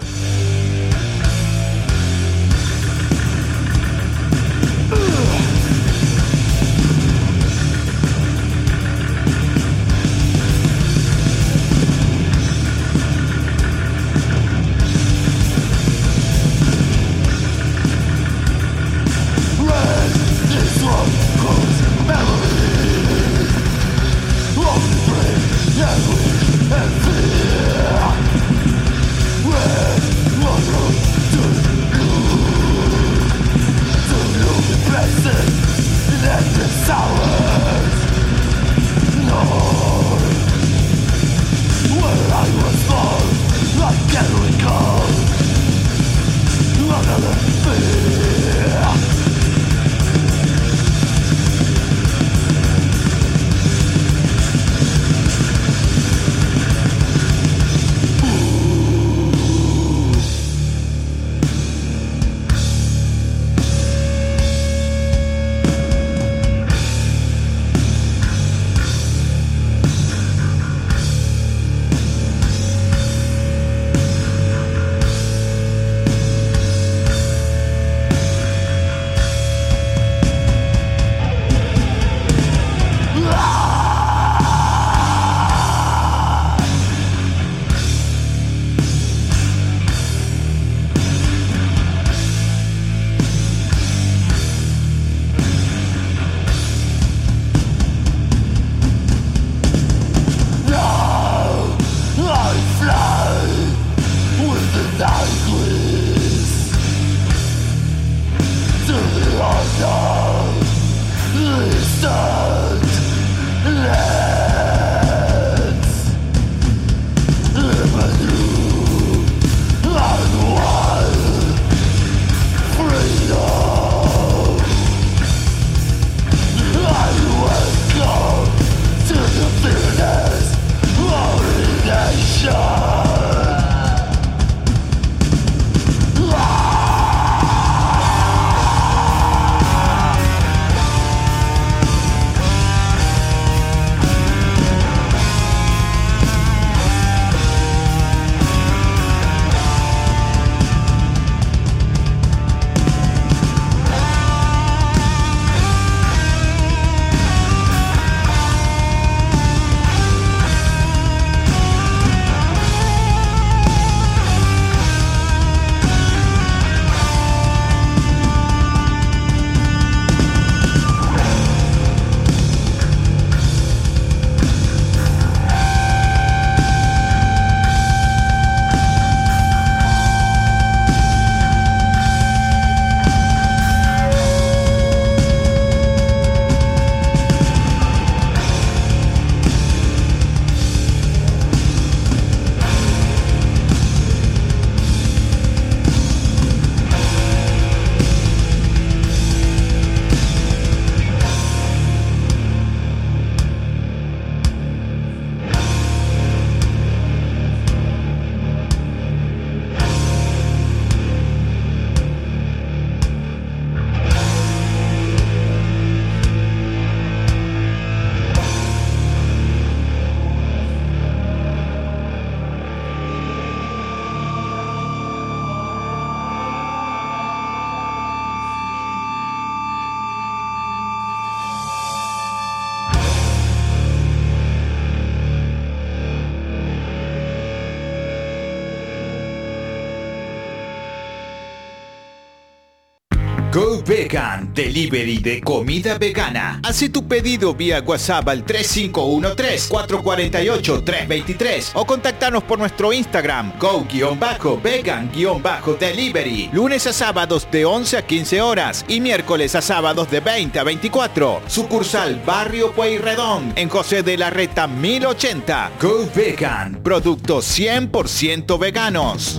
S4: Vegan, delivery de comida vegana. Hace tu pedido vía WhatsApp al 3513-448-323 o contactanos por nuestro Instagram go-vegan-delivery. Lunes a sábados de 11 a 15 horas y miércoles a sábados de 20 a 24. Sucursal Barrio Pueyrredón en José de la Reta 1080. Go Vegan, productos 100% veganos.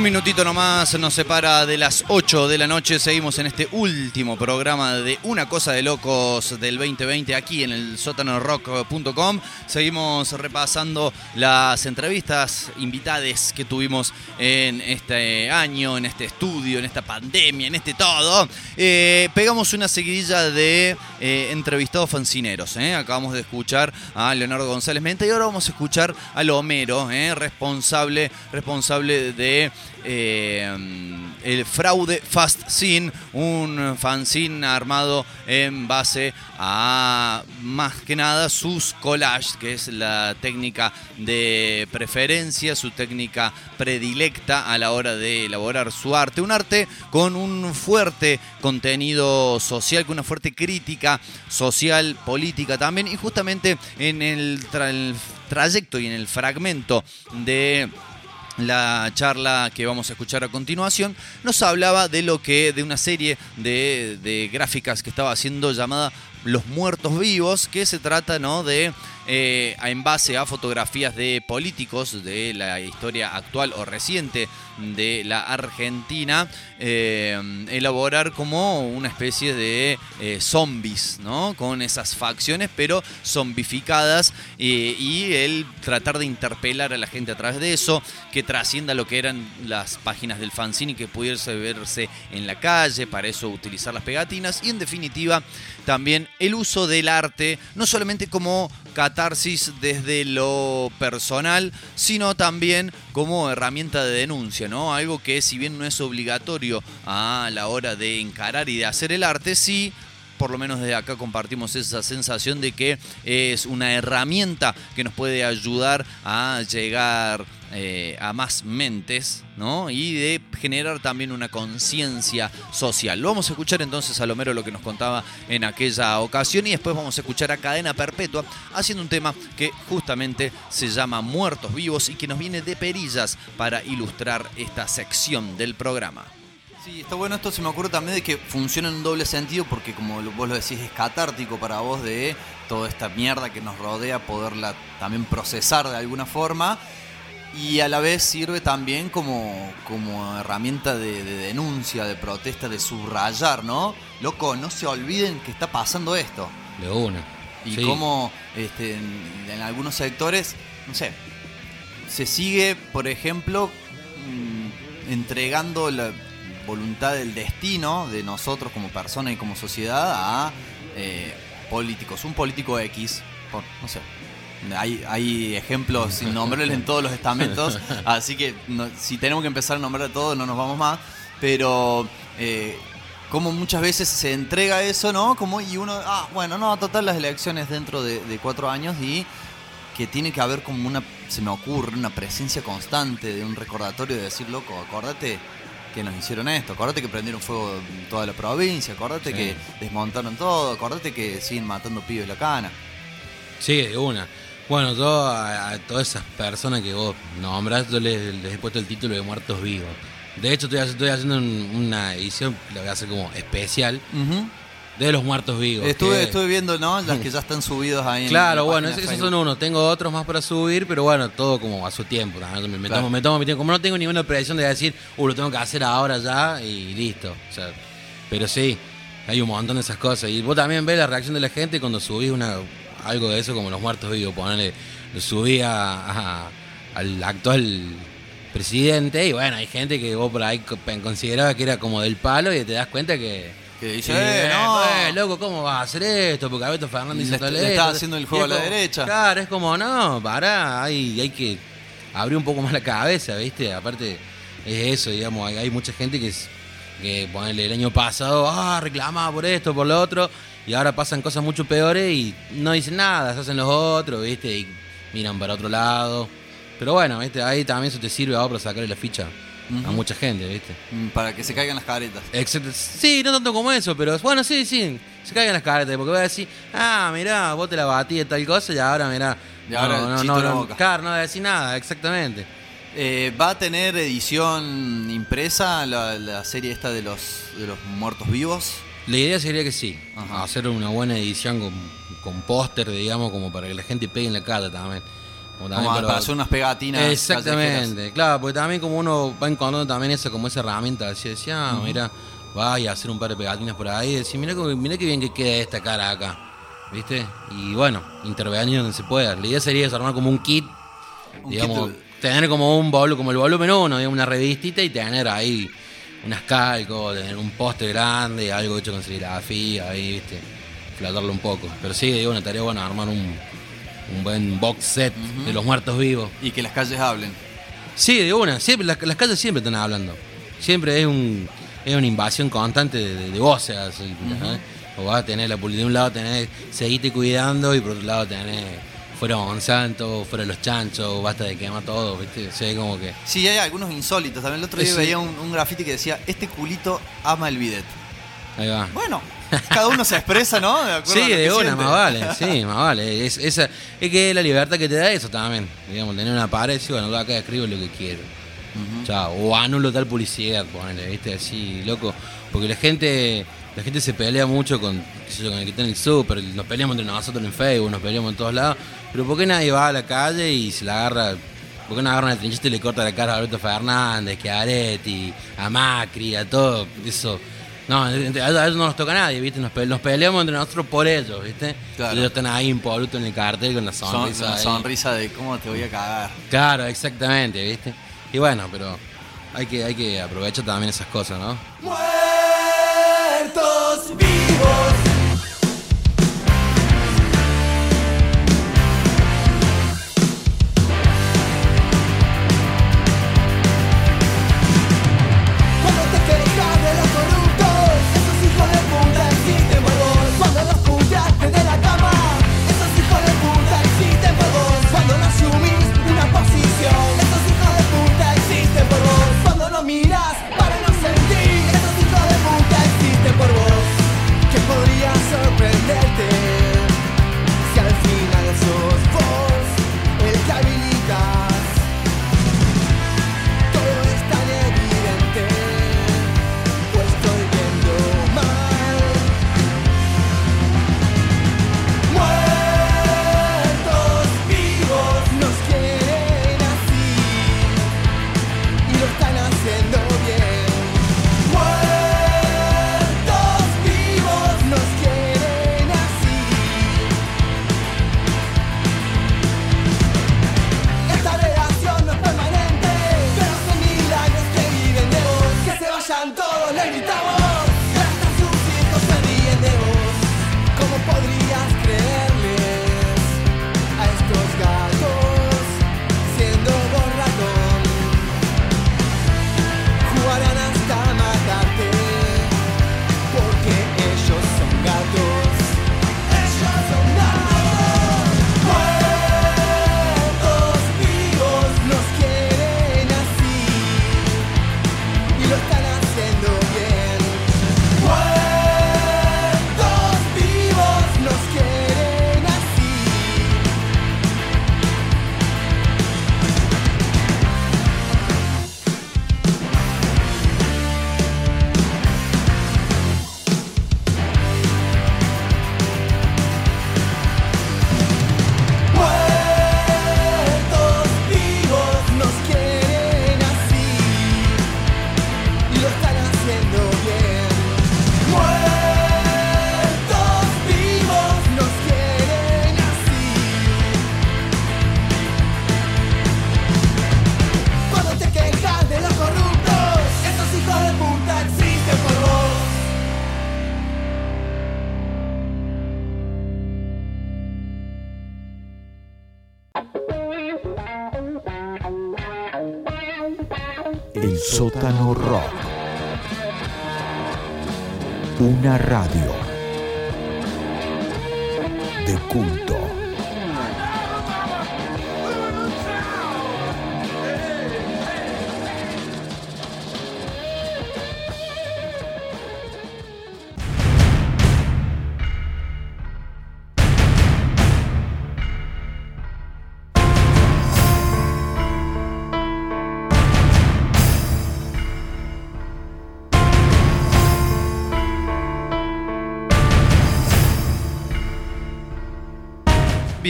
S1: Un minutito nomás nos separa de las 8 de la noche. Seguimos en este último programa de Una Cosa de Locos del 2020 aquí en el sótanorock.com. Seguimos repasando las entrevistas invitades que tuvimos en este año, en este estudio, en esta pandemia, en este todo. Eh, pegamos una seguidilla de
S7: eh, entrevistado fancineros. ¿eh? Acabamos de escuchar a Leonardo González Menta y ahora vamos a escuchar a Homero, ¿eh? responsable, responsable de el fraude Fast Scene, un fanzine armado en base a más que nada sus collages, que es la técnica de preferencia, su técnica predilecta a la hora de elaborar su arte. Un arte con un fuerte contenido social, con una fuerte crítica social, política también, y justamente en el, el trayecto y en el fragmento de la charla que vamos a escuchar a continuación, nos hablaba de lo que, de una serie de, de gráficas que estaba haciendo llamada Los Muertos Vivos, que se trata ¿no? de eh, en base a fotografías de políticos de la historia actual o reciente de la Argentina, eh, elaborar como una especie de eh, zombies, ¿no? Con esas facciones, pero zombificadas, y el tratar de interpelar a la gente a través de eso, que trascienda lo que eran las páginas del fanzine y que pudiese verse en la calle, para eso utilizar las pegatinas, y en definitiva también el uso del arte, no solamente como catarsis desde lo personal, sino también como herramienta de denuncia, ¿no? Algo que si bien no es obligatorio a la hora de encarar y de hacer el arte, sí por lo menos desde acá compartimos esa sensación de que es una herramienta que nos puede ayudar a llegar eh, a más mentes, ¿no? Y de generar también una conciencia social. Lo vamos a escuchar entonces a Lomero lo que nos contaba en aquella ocasión y después vamos a escuchar a Cadena Perpetua haciendo un tema que justamente se llama Muertos Vivos y que nos viene de perillas para ilustrar esta sección del programa.
S1: Sí, está bueno esto, se me ocurre también de que funciona en un doble sentido porque como vos lo decís es catártico para vos de toda esta mierda que nos rodea poderla también procesar de alguna forma y a la vez sirve también como, como herramienta de, denuncia, de protesta, de subrayar, ¿no? Loco, no se olviden que está pasando esto.
S7: De una.
S1: Y cómo este, en, algunos sectores, no sé, se sigue, por ejemplo, mm, entregando la voluntad del destino de nosotros como personas y como sociedad a eh, políticos. Un político X, por, no sé, hay, hay ejemplos sin nombrarles en todos los estamentos, *laughs* así que si tenemos que empezar a nombrar a todos no nos vamos más, pero eh, como muchas veces se entrega eso, ¿no? Como y uno, ah, bueno, no, total las elecciones dentro de, cuatro años y que tiene que haber como una, se me ocurre, una presencia constante de un recordatorio de decir, loco, acordate que nos hicieron esto, acordate que prendieron fuego en toda la provincia, acordate que desmontaron todo, acordate que siguen matando pibes la cana.
S7: Sí, de una. Bueno, yo a, todas esas personas que vos nombrás, yo les, he puesto el título de Muertos Vivos. De hecho, estoy, haciendo una edición, la voy a hacer como especial, de los Muertos Vivos.
S1: Estuve, estuve viendo, ¿no? Las que ya están subidos ahí.
S7: Claro, bueno, esos son unos. Tengo otros más para subir, pero bueno, todo como a su tiempo. Me, tomo, me, tomo, mi tiempo. Como no tengo ninguna presión de decir, uh, lo tengo que hacer ahora ya y listo. O sea, pero sí, hay un montón de esas cosas. Y vos también ves la reacción de la gente cuando subís una algo de eso como los muertos vivos, ponerle, lo subí a, al actual presidente y bueno, hay gente que vos por ahí consideraba que era como del palo y te das cuenta que...
S1: Que dice, eh, no,
S7: eh, loco, ¿cómo vas a hacer esto? Porque Alberto Fernández
S1: hizo le, está haciendo el juego a la derecha.
S7: Claro, es como, no, pará, hay, hay que abrir un poco más la cabeza, ¿viste? Aparte, es eso, digamos, hay, mucha gente que, que ponele, el año pasado, ah, reclamaba por esto, por lo otro, y ahora pasan cosas mucho peores y no dicen nada, se hacen los otros, ¿viste? Y miran para otro lado. Pero bueno, ¿viste? Ahí también eso te sirve ahora para sacarle la ficha a mucha gente, ¿viste?
S1: Mm, para que se caigan las caretas.
S7: Sí, no tanto como eso, pero bueno, sí, sí, se caigan las caretas, porque voy a decir, ah, mirá, vos te la batí de tal cosa y ahora mirá.
S1: Y ahora no, no, no,
S7: boca. Claro, no voy a decir nada, exactamente.
S1: Eh, ¿Va a tener edición impresa la, la, serie esta de los, de los muertos vivos?
S7: La idea sería que sí, hacer una buena edición con, con póster, digamos, como para que la gente pegue en la cara también.
S1: Como, para, hacer unas pegatinas.
S7: Exactamente, claro, porque también como uno va encontrando también esa, como esa herramienta, así decía, ah, mira, vaya a hacer un par de pegatinas por ahí, y decir, mira, mira qué bien que queda esta cara acá, ¿viste? Y bueno, intervenir donde se pueda. La idea sería desarmar como un kit, digamos, tener como un volumen, como el volumen 1, una revistita y tener ahí unas calcos, tener un poste grande, algo hecho con serigrafía, ahí, viste. explotarlo un poco. Pero sí, digo, una tarea bueno armar un, un buen box set de los muertos vivos.
S5: Y que las calles hablen.
S7: Sí, de una, siempre, las, las calles siempre están hablando. Siempre es un es una invasión constante de, de, voces. ¿eh? O vas a tener la de un lado tenés seguite cuidando y por otro lado tenés fuera Monsanto, fuera los chanchos, basta de quemar todo, ¿viste? O sea, como que.
S5: Sí, hay algunos insólitos. También el otro día
S7: Sí.
S5: veía un, un graffiti que decía, este culito ama el bidet.
S7: Ahí va.
S5: Bueno, cada uno se expresa, ¿no? De acuerdo a
S7: Sí,
S5: que
S7: de una, más vale, sí, más vale. Es, esa, es que es la libertad que te da eso también. Digamos, tener una pared y decir, bueno, acá escribo lo que quiero. Chao. O anulo tal publicidad, ponele, viste, así, loco. Porque la gente, la gente se pelea mucho con, qué sé yo, con el que está en el súper, nos peleamos entre nosotros en Facebook, nos peleamos en todos lados. Pero ¿por qué nadie va a la calle y se la agarra? ¿Por qué no agarran el trinchete y le corta la cara a Alberto Fernández, Chiaretti, a Macri, a todo eso? No, a ellos a ellos no nos toca a nadie, ¿viste? Nos, pe- nos peleamos entre nosotros por ellos, ¿viste?
S5: Claro.
S7: Y ellos están ahí impolutos en el cartel con la
S5: Son-
S7: sonrisa. ahí.
S5: sonrisa de cómo te voy a cagar.
S7: Claro, exactamente, ¿viste? Y bueno, pero hay que, hay que aprovechar también esas cosas, ¿no?
S8: Muertos vivos.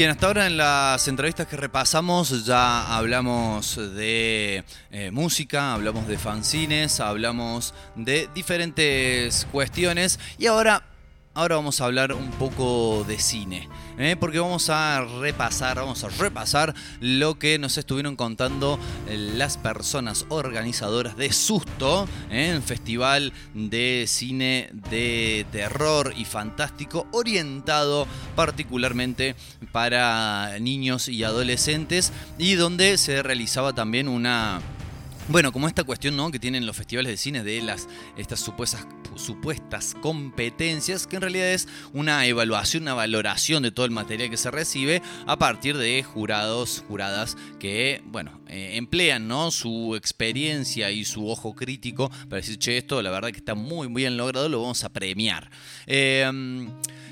S8: Bien, hasta
S1: ahora en las entrevistas que repasamos ya hablamos de eh, música, hablamos de fanzines, hablamos de diferentes cuestiones. Y ahora ahora vamos a hablar un poco de cine, ¿eh? porque vamos a repasar, vamos a repasar lo que nos estuvieron contando eh, las personas organizadoras de Susto, ¿eh? festival de cine de terror y fantástico orientado particularmente para niños y adolescentes y donde se realizaba también una bueno, como esta cuestión ¿no? que tienen los festivales de cine de las estas supuestas, supuestas competencias, que en realidad es una evaluación, una valoración de todo el material que se recibe a partir de jurados, juradas que, bueno, eh, emplean ¿no? su experiencia y su ojo crítico para decir, che, esto la verdad que está muy bien logrado, lo vamos a premiar. Eh,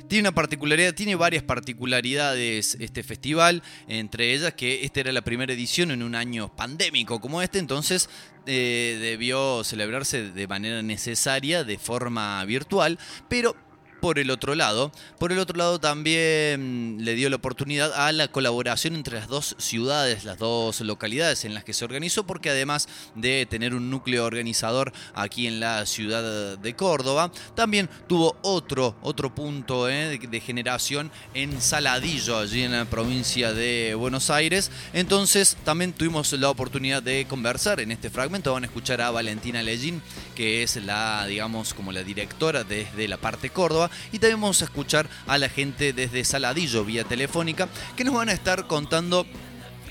S1: tiene una particularidad, tiene varias particularidades este festival, entre ellas que esta era la primera edición en un año pandémico como este, entonces eh, debió celebrarse de manera necesaria, de forma virtual, pero por el otro lado. Por el otro lado también le dio la oportunidad a la colaboración entre las dos ciudades, las dos localidades en las que se organizó, porque además de tener un núcleo organizador aquí en la ciudad de Córdoba, también tuvo otro, otro punto eh, de, generación en Saladillo, allí en la provincia de Buenos Aires. Entonces también tuvimos la oportunidad de conversar en este fragmento. Van a escuchar a Valentina Lellín, que es la, digamos, como la directora desde la parte Córdoba y también vamos a escuchar a la gente desde Saladillo vía telefónica que nos van a estar contando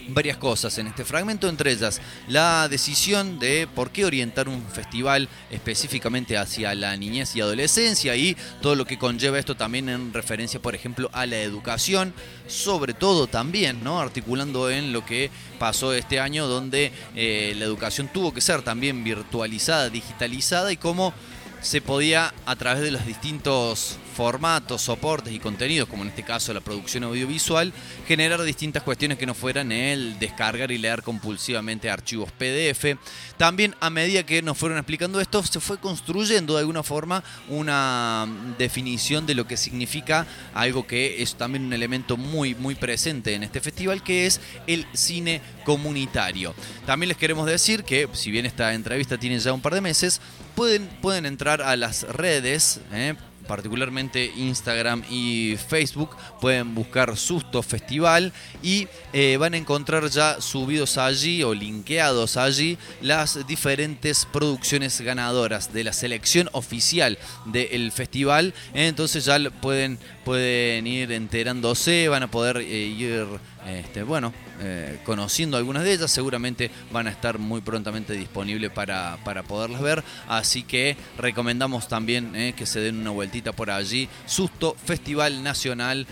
S1: varias cosas en este fragmento, entre ellas la decisión de por qué orientar un festival específicamente hacia la niñez y adolescencia y todo lo que conlleva esto también en referencia, por ejemplo, a la educación, sobre todo también, ¿no? Articulando en lo que pasó este año donde eh, la educación tuvo que ser también virtualizada, digitalizada y cómo se podía a través de los distintos formatos, soportes y contenidos, como en este caso la producción audiovisual, generar distintas cuestiones que no fueran el descargar y leer compulsivamente archivos PDF. También a medida que nos fueron explicando esto, se fue construyendo de alguna forma una definición de lo que significa algo que es también un elemento muy, muy presente en este festival, que es el cine comunitario. También les queremos decir que, si bien esta entrevista tiene ya un par de meses, pueden, pueden entrar a las redes, eh, particularmente Instagram y Facebook, pueden buscar Susto Festival y eh, van a encontrar ya subidos allí o linkeados allí las diferentes producciones ganadoras de la selección oficial del festival. Entonces ya pueden, pueden ir enterándose, van a poder eh, ir, este, bueno, eh, conociendo algunas de ellas, seguramente van a estar muy prontamente disponibles para, para poderlas ver. Así que recomendamos también eh, que se den una vueltita por allí. Susto Festival Nacional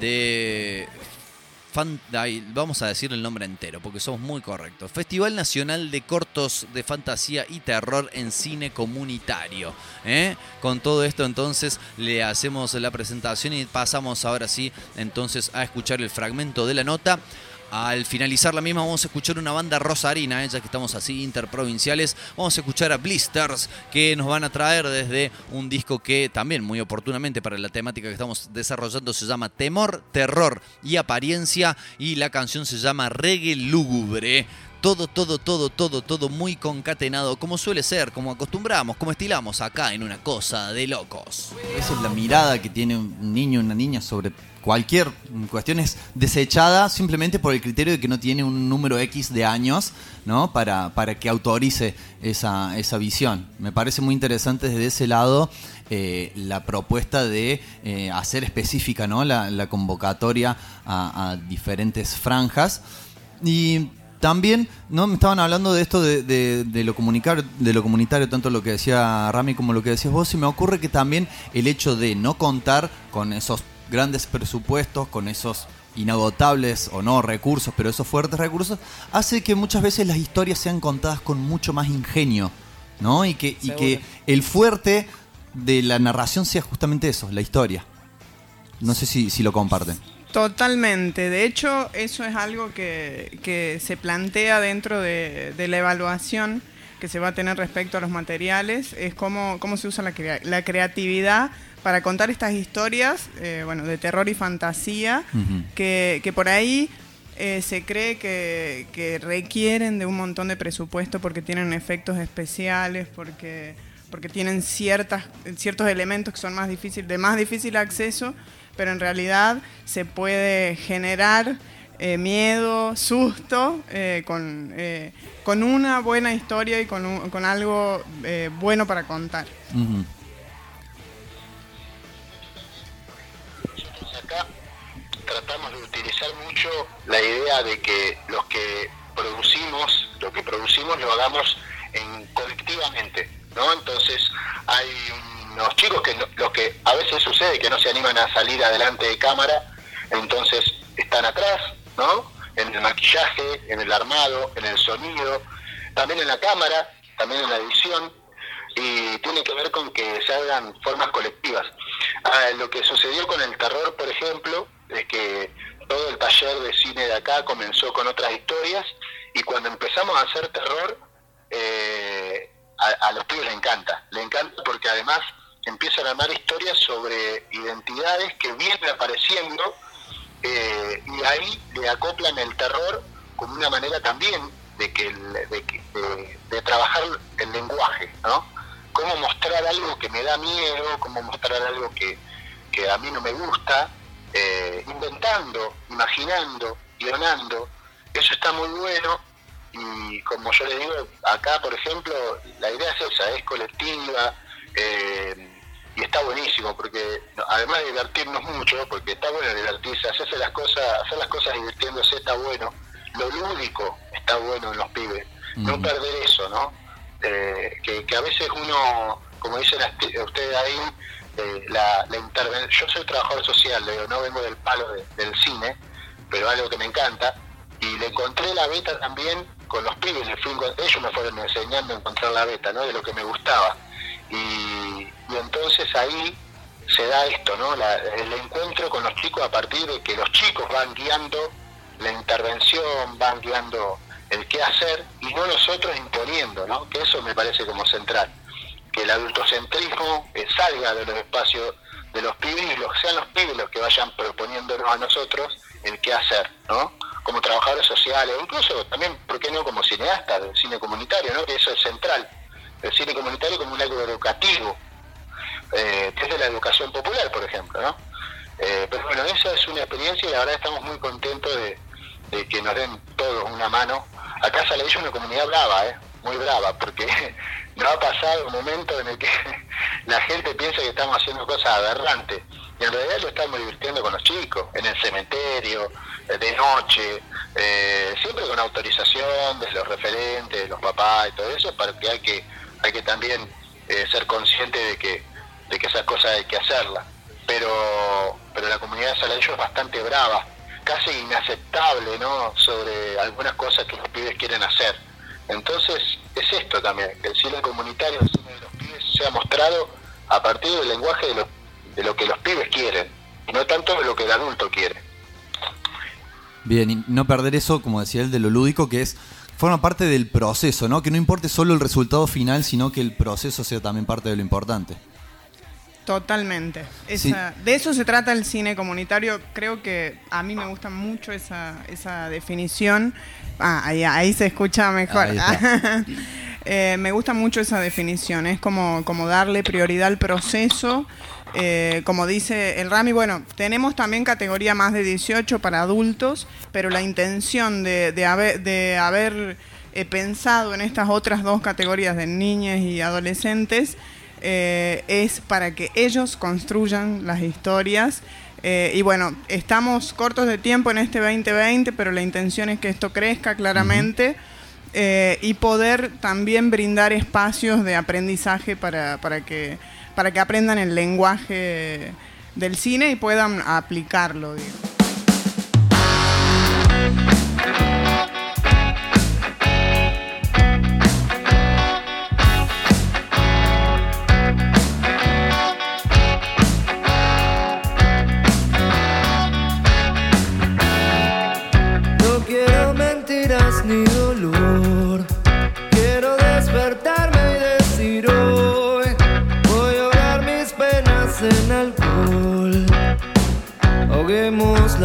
S1: de vamos a decir el nombre entero porque somos muy correctos. Festival Nacional de Cortos de Fantasía y Terror en Cine Comunitario. ¿eh? Con todo esto entonces le hacemos la presentación y pasamos ahora sí entonces a escuchar el fragmento de la nota. Al finalizar la misma vamos a escuchar una banda rosarina, ya que estamos así interprovinciales. Vamos a escuchar a Blisters, que nos van a traer desde un disco que también muy oportunamente para la temática que estamos desarrollando se llama Temor, Terror y Apariencia y la canción se llama Reggae Lúgubre todo, todo, todo, todo, todo muy concatenado, como suele ser, como acostumbramos, como estilamos acá en una cosa de locos.
S5: Esa es la mirada que tiene un niño, una niña sobre cualquier cuestión es desechada simplemente por el criterio de que no tiene un número X de años ¿no? para, para que autorice esa, esa visión. Me parece muy interesante desde ese lado eh, la propuesta de eh, hacer específica ¿no? la, convocatoria a, a diferentes franjas. Y también, ¿no? Me estaban hablando de esto de, de, de, lo comunicar, de lo comunitario, tanto lo que decía Rami como lo que decías vos, y me ocurre que también el hecho de no contar con esos grandes presupuestos, con esos inagotables o no recursos, pero esos fuertes recursos, hace que muchas veces las historias sean contadas con mucho más ingenio, ¿no? Y que, y que el fuerte de la narración sea justamente eso, la historia. No sé si, si lo comparten.
S9: Totalmente. De hecho, eso es algo que, que se plantea dentro de, de, la evaluación que se va a tener respecto a los materiales, es cómo, cómo se usa la, crea la creatividad para contar estas historias, eh, bueno, de terror y fantasía, uh -huh. que, que, por ahí eh, se cree que, que, requieren de un montón de presupuesto porque tienen efectos especiales, porque porque tienen ciertas, ciertos elementos que son más difícil, de más difícil acceso, pero en realidad se puede generar eh, miedo, susto, eh, con, eh, con una buena historia y con, un- con algo eh, bueno para contar.
S5: Ujú.
S10: acá tratamos de utilizar mucho la idea de que los que producimos, lo que producimos lo hagamos en, colectivamente, ¿no? Entonces hay unos chicos que los que a veces sucede que no se animan a salir adelante de cámara, entonces están atrás, ¿no? En el maquillaje, en el armado, en el sonido, también en la cámara, también en la edición, y tiene que ver con que se hagan formas colectivas. Ah, lo que sucedió con el terror, por ejemplo, es que todo el taller de cine de acá comenzó con otras historias y cuando empezamos a hacer terror, eh, a, a los pibes les encanta. Le encanta porque además empiezan a armar historias sobre identidades que vienen apareciendo eh, y ahí le acoplan el terror como una manera también de que, de, de- de trabajar el lenguaje, ¿no? Cómo mostrar algo que me da miedo, cómo mostrar algo que, que a mí no me gusta, eh, inventando, imaginando, guionando. Eso está muy bueno y como yo le digo, acá por ejemplo, la idea es esa, es colectiva eh, y está buenísimo porque además de divertirnos mucho, porque está bueno divertirse, hacerse las cosas, hacer las cosas divirtiéndose está bueno, lo lúdico está bueno en los pibes, no perder eso, ¿no? Eh, que, que a veces uno, como dicen ustedes ahí, eh, la, la yo soy trabajador social, digo, no vengo del palo de- del cine, pero algo que me encanta, y le encontré la beta también con los pibes, fui ellos me fueron enseñando a encontrar la beta, ¿no? De lo que me gustaba. Y, y entonces ahí se da esto, ¿no? La- el encuentro con los chicos a partir de que los chicos van guiando la intervención, van guiando el qué hacer y no nosotros imponiendo, ¿no? Que eso me parece como central. Que el adultocentrismo eh, salga de los espacios de los pibes y los, sean los pibes los que vayan proponiéndonos a nosotros el qué hacer, ¿no? Como trabajadores sociales, incluso también, ¿por qué no?, como cineastas del cine comunitario, ¿no? Que eso es central. El cine comunitario como un algo educativo, eh, desde la educación popular, por ejemplo, ¿no? Eh, pero bueno, esa es una experiencia y la verdad estamos muy contentos de, que nos den todos una mano. Acá sale es una comunidad brava, ¿eh? muy brava, porque *laughs* no ha pasado un momento en el que *laughs* la gente piensa que estamos haciendo cosas aberrantes. Y en realidad lo estamos divirtiendo con los chicos, en el cementerio, eh, de noche, eh, siempre con autorización de los referentes, de los papás y todo eso, porque hay que, hay que también eh, ser consciente de que, de que esas cosas hay que hacerlas. Pero, pero la comunidad de Saladillo es bastante brava, casi inaceptable, ¿no? Sobre algunas cosas que los pibes quieren hacer. Entonces, es esto también, que el cine comunitario, el cine de los pibes, sea mostrado a partir del lenguaje de lo, de lo que los pibes quieren, y no tanto de lo que el adulto quiere.
S5: Bien, y no perder eso, como decía él, de lo lúdico, que es forma parte del proceso, ¿no? Que no importe solo el resultado final, sino que el proceso sea también parte de lo importante.
S9: Totalmente.
S5: Sí.
S9: Esa- De eso se trata el cine comunitario. Creo que a mí me gusta mucho esa, esa definición. Ah, ahí, ahí se escucha mejor. *laughs* Eh, me gusta mucho esa definición. Es como, como darle prioridad al proceso. Eh, como dice el Rami, bueno, tenemos también categoría más de 18 para adultos, pero la intención de, de haber, de haber eh, pensado en estas otras dos categorías de niñas y adolescentes eh, es para que ellos construyan las historias. Eh, y bueno, estamos cortos de tiempo en este 2020, pero la intención es que esto crezca claramente eh, y poder también brindar espacios de aprendizaje para, para, que, para que aprendan el lenguaje del cine y puedan aplicarlo.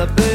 S8: Ahoguemos la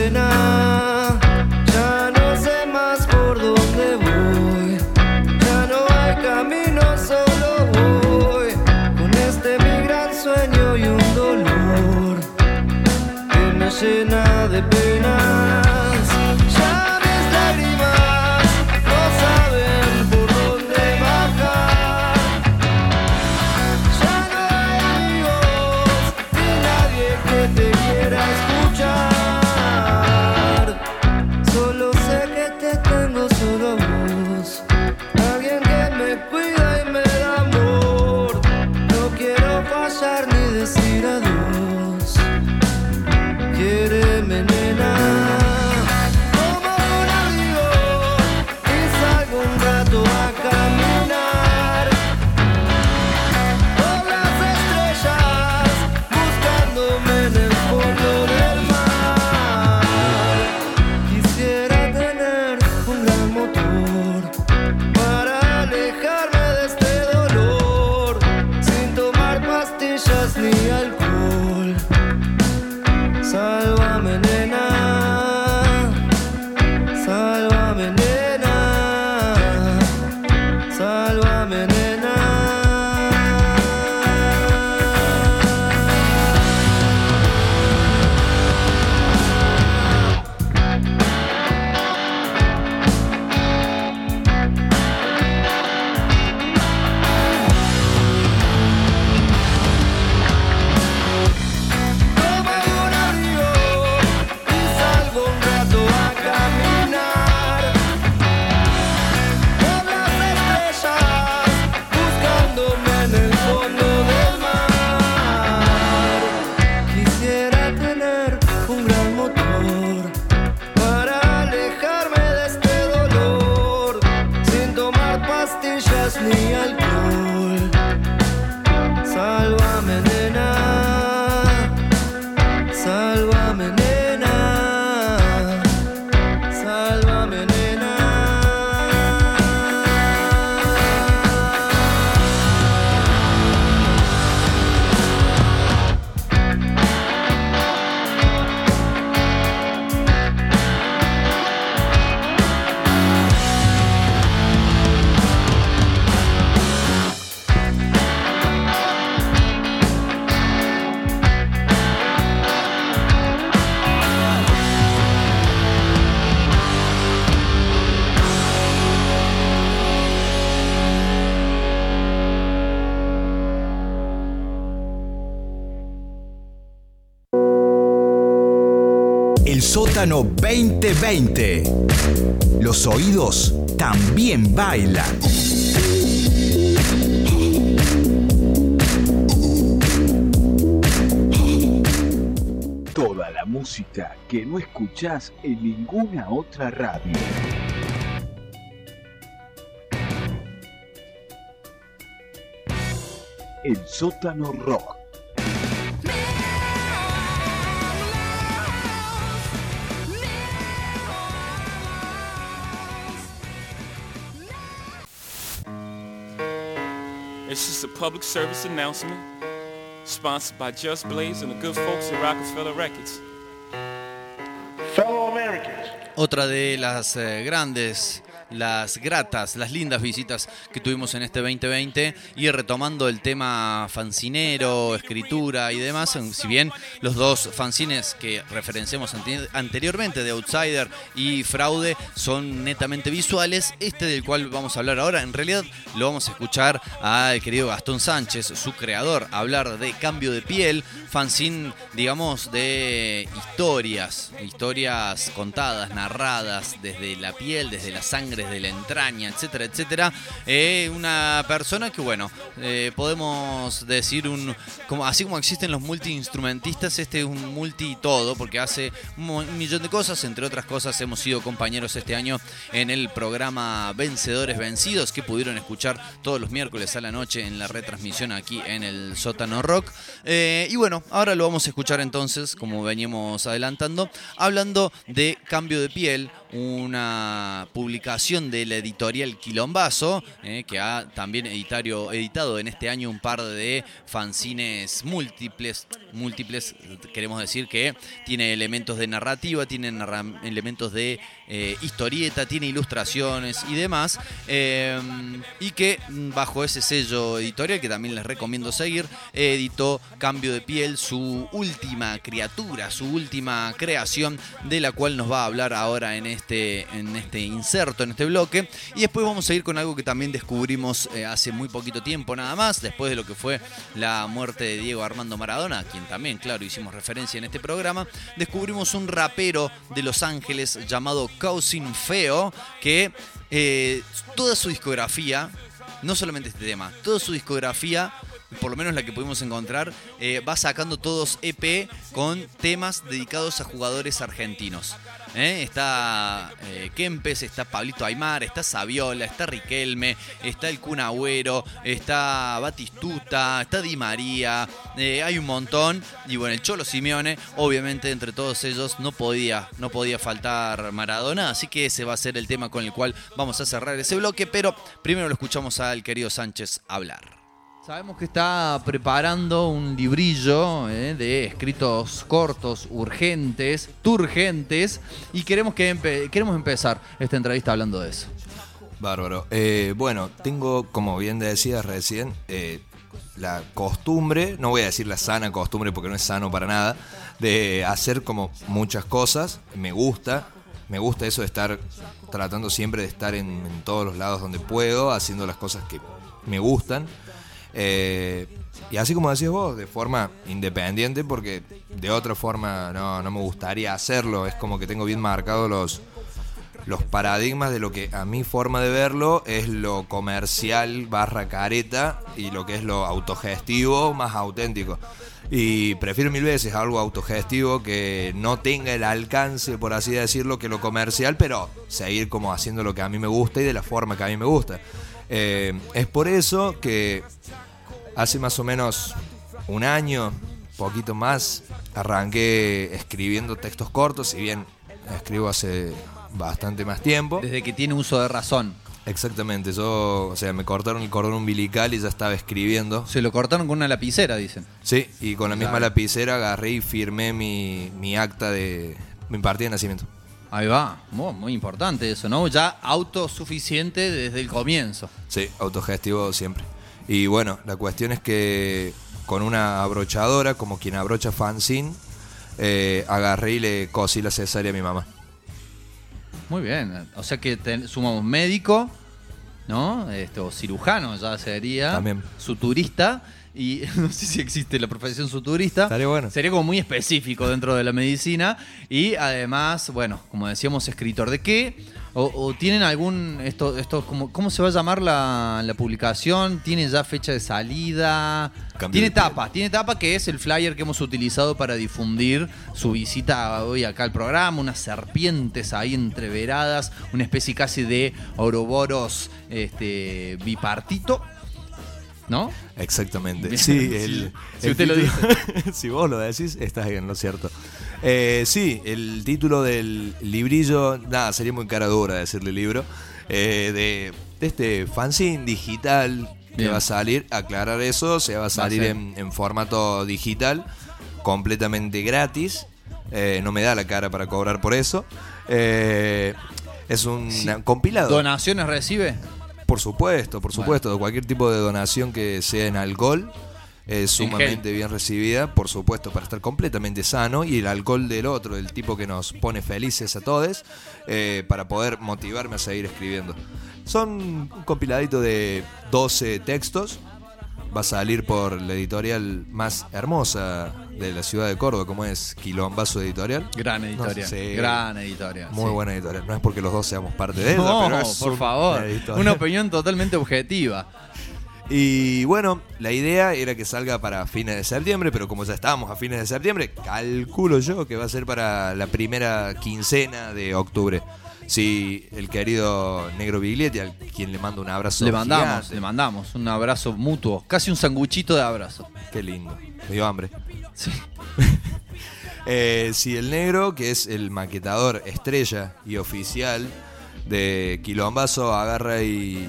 S4: sótano 2020. Los oídos también bailan.
S11: Toda la música que no escuchás en ninguna otra radio. El sótano rock.
S12: Public service announcement sponsored by Just Blaze and the good folks at Rockefeller Records.
S13: Fellow Americans,
S1: Otra de las eh, grandes, las gratas, las lindas visitas que tuvimos en este 2020 y retomando el tema fancinero, escritura y demás, si bien los dos fanzines que referenciamos ante- anteriormente de Outsider y Fraude son netamente visuales, este del cual vamos a hablar ahora, en realidad lo vamos a escuchar al querido Gastón Sánchez, su creador, hablar de Cambio de Piel, fanzine, digamos, de historias, historias contadas, narradas desde la piel, desde la sangre, desde la entraña, etcétera, etcétera. Eh, una persona que, bueno, eh, podemos decir un, como, así como existen los multiinstrumentistas, este es un multi todo, porque hace un, millón de cosas, entre otras cosas hemos sido compañeros este año en el programa Vencedores Vencidos, que pudieron escuchar todos los miércoles a la noche en la retransmisión aquí en el Sótano Rock. Eh, y bueno, ahora lo vamos a escuchar entonces, como veníamos adelantando, hablando de Cambio de Piel, una publicación de la editorial Quilombazo, eh, que ha también editario, editado en este año un par de fanzines múltiples, múltiples, queremos decir que tiene elementos de narrativa, tiene elementos de eh, historieta, tiene ilustraciones y demás, eh, y que mm, bajo ese sello editorial, que también les recomiendo seguir, editó Cambio de Piel, su última criatura, su última creación, de la cual nos va a hablar ahora en este, en este inserto, en este bloque, y después vamos a ir con algo que también descubrimos eh, hace muy poquito tiempo nada más, después de lo que fue la muerte de Diego Armando Maradona, a quien también, claro, hicimos referencia en este programa, descubrimos un rapero de Los Ángeles llamado Cousin Feo, que eh, toda su discografía, no solamente este tema, toda su discografía, por lo menos la que pudimos encontrar, eh, va sacando todos EP con temas dedicados a jugadores argentinos. ¿Eh? Está eh, Kempes, está Pablito Aymar, está Saviola, está Riquelme, está el Kun Agüero, está Batistuta, está Di María, eh, hay un montón. Y bueno, el Cholo Simeone, obviamente entre todos ellos no podía, no podía faltar Maradona, así que ese va a ser el tema con el cual vamos a cerrar ese bloque, pero primero lo escuchamos al querido Sánchez hablar. Sabemos que está preparando un librillo eh, de escritos cortos, urgentes, turgentes, y queremos, que empe- queremos empezar esta entrevista hablando de eso.
S13: Bárbaro. Eh, bueno, tengo, como bien decías recién, eh, la costumbre, no voy a decir la sana costumbre porque no es sano para nada, de hacer como muchas cosas. Me gusta, me gusta eso de estar tratando siempre de estar en, en todos los lados donde puedo, haciendo las cosas que me gustan. Eh, y así como decías vos, de forma independiente, porque de otra forma no, no me gustaría hacerlo. Es como que tengo bien marcados los, los paradigmas de lo que a mi forma de verlo es lo comercial barra careta y lo que es lo autogestivo más auténtico. Y prefiero mil veces algo autogestivo que no tenga el alcance, por así decirlo, que lo comercial, pero seguir como haciendo lo que a mí me gusta y de la forma que a mí me gusta. Eh, es por eso que hace más o menos un año, poquito más, arranqué escribiendo textos cortos, si bien escribo hace bastante más tiempo.
S1: Desde que tiene uso de razón.
S13: Exactamente, yo, o sea, me cortaron el cordón umbilical y ya estaba escribiendo.
S1: Se lo cortaron con una lapicera, dicen.
S13: Sí, y con la misma
S1: Claro.
S13: lapicera agarré y firmé mi, mi acta de mi partida de nacimiento.
S1: Ahí va, muy, muy importante eso, ¿no? Ya autosuficiente desde el comienzo.
S13: Sí, autogestivo siempre. Y bueno, la cuestión es que con una abrochadora, como quien abrocha fanzine, eh, agarré y le cosí la cesárea a mi mamá.
S1: Muy bien, o sea que ten- sumamos médico, ¿no? Este, o cirujano ya sería.
S13: También.
S1: Suturista. Y *laughs* no sé si existe la profesión suturista.
S13: Estaría bueno.
S1: Sería como muy específico dentro de la medicina. Y además, bueno, como decíamos, escritor de qué. O, o tienen algún. Esto, esto como, ¿Cómo se va a llamar la, la publicación? ¿Tiene ya fecha de salida?
S13: Cambio
S1: tiene
S13: de
S1: tapa, tiene tapa que es el flyer que hemos utilizado para difundir su visita hoy acá al programa. Unas serpientes ahí entreveradas, una especie casi de Ouroboros este, bipartito. ¿No?
S13: Exactamente.
S1: Bien.
S13: Sí, *laughs* el,
S1: Si
S13: el
S1: usted lo
S13: título- *laughs* si vos lo decís, estás en lo cierto. Eh, sí, el título del librillo, nada, sería muy cara dura decirle libro, eh, de, de este fanzine digital que
S1: Bien.
S13: va a salir, aclarar eso, se va a salir en, en formato digital, completamente gratis, eh, no me da la cara para cobrar por eso. Eh, es un compilado.
S1: ¿Donaciones recibe?
S13: Por supuesto, por supuesto. Cualquier tipo de donación que sea en alcohol es sumamente bien recibida, por supuesto, para estar completamente sano. Y el alcohol del otro, del tipo que nos pone felices a todos, eh, para poder motivarme a seguir escribiendo. Son un compiladito de 12 textos. Va a salir por la editorial más hermosa de la ciudad de Córdoba, como es Quilombazo Editorial.
S1: Gran editorial.
S13: Sí.
S1: Gran editorial.
S13: Muy
S1: sí.
S13: buena editorial. No es porque los dos seamos parte de ella,
S1: No,
S13: pero es
S1: por
S13: un-
S1: favor. Una opinión totalmente objetiva.
S13: Y bueno, la idea era que salga para fines de septiembre, pero como ya estábamos a fines de septiembre, calculo yo que va a ser para la primera quincena de octubre. Si el querido Negro Biglietti, al quien le mando un abrazo.
S1: Le mandamos,
S13: gigante.
S1: le mandamos un abrazo mutuo, casi un sanguchito de abrazo.
S13: Qué lindo. Me dio hambre.
S1: Sí. *laughs*
S13: Eh, si el negro, que es el maquetador estrella y oficial de Quilombazo agarra y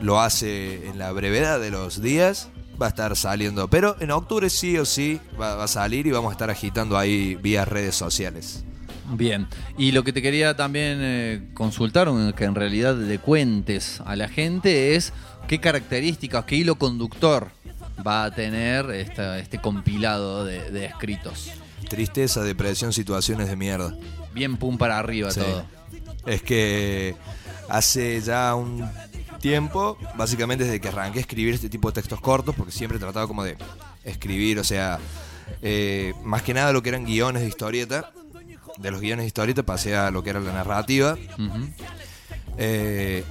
S13: lo hace en la brevedad de los días, va a estar saliendo. Pero en octubre sí o sí va, va a salir y vamos a estar agitando ahí vía redes sociales.
S1: Bien, y lo que te quería también eh, consultar, que en realidad le cuentes a la gente, es qué características, qué hilo conductor va a tener esta- este compilado de, de escritos.
S13: Tristeza, depresión, situaciones de mierda.
S1: Bien pum para arriba
S13: Sí.
S1: todo.
S13: Es que hace ya un tiempo, básicamente desde que arranqué a escribir este tipo de textos cortos, porque siempre he tratado como de escribir, o sea, eh, más que nada lo que eran guiones de historieta. De los guiones de historieta pasé a lo que era la narrativa. Eh,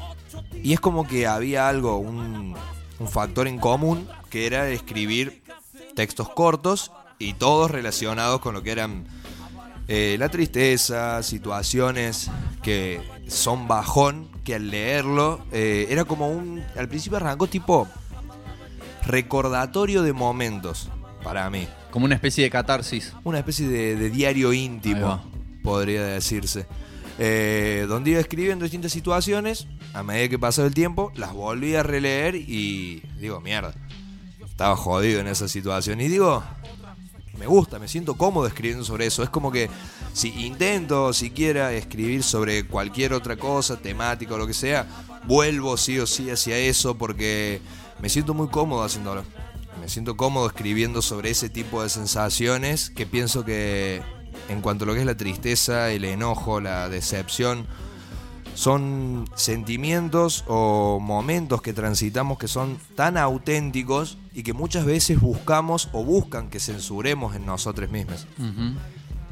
S13: y es como que había algo, un, un factor en común, que era escribir textos cortos y todos relacionados con lo que eran eh, la tristeza, situaciones que son bajón, que al leerlo eh, era como un... Al principio arrancó tipo recordatorio de momentos para mí.
S1: Como una especie de catarsis.
S13: Una especie de, de diario íntimo, podría decirse. Eh, donde iba escribiendo distintas situaciones, a medida que pasaba el tiempo, las volví a releer y digo, mierda, estaba jodido en esa situación. Y digo, me gusta, me siento cómodo escribiendo sobre eso. Es como que si intento siquiera escribir sobre cualquier otra cosa, temática o lo que sea, vuelvo sí o sí hacia eso porque me siento muy cómodo haciéndolo. Me siento cómodo escribiendo sobre ese tipo de sensaciones que pienso que en cuanto a lo que es la tristeza, el enojo, la decepción, son sentimientos o momentos que transitamos que son tan auténticos y que muchas veces buscamos o buscan que censuremos en nosotros mismos.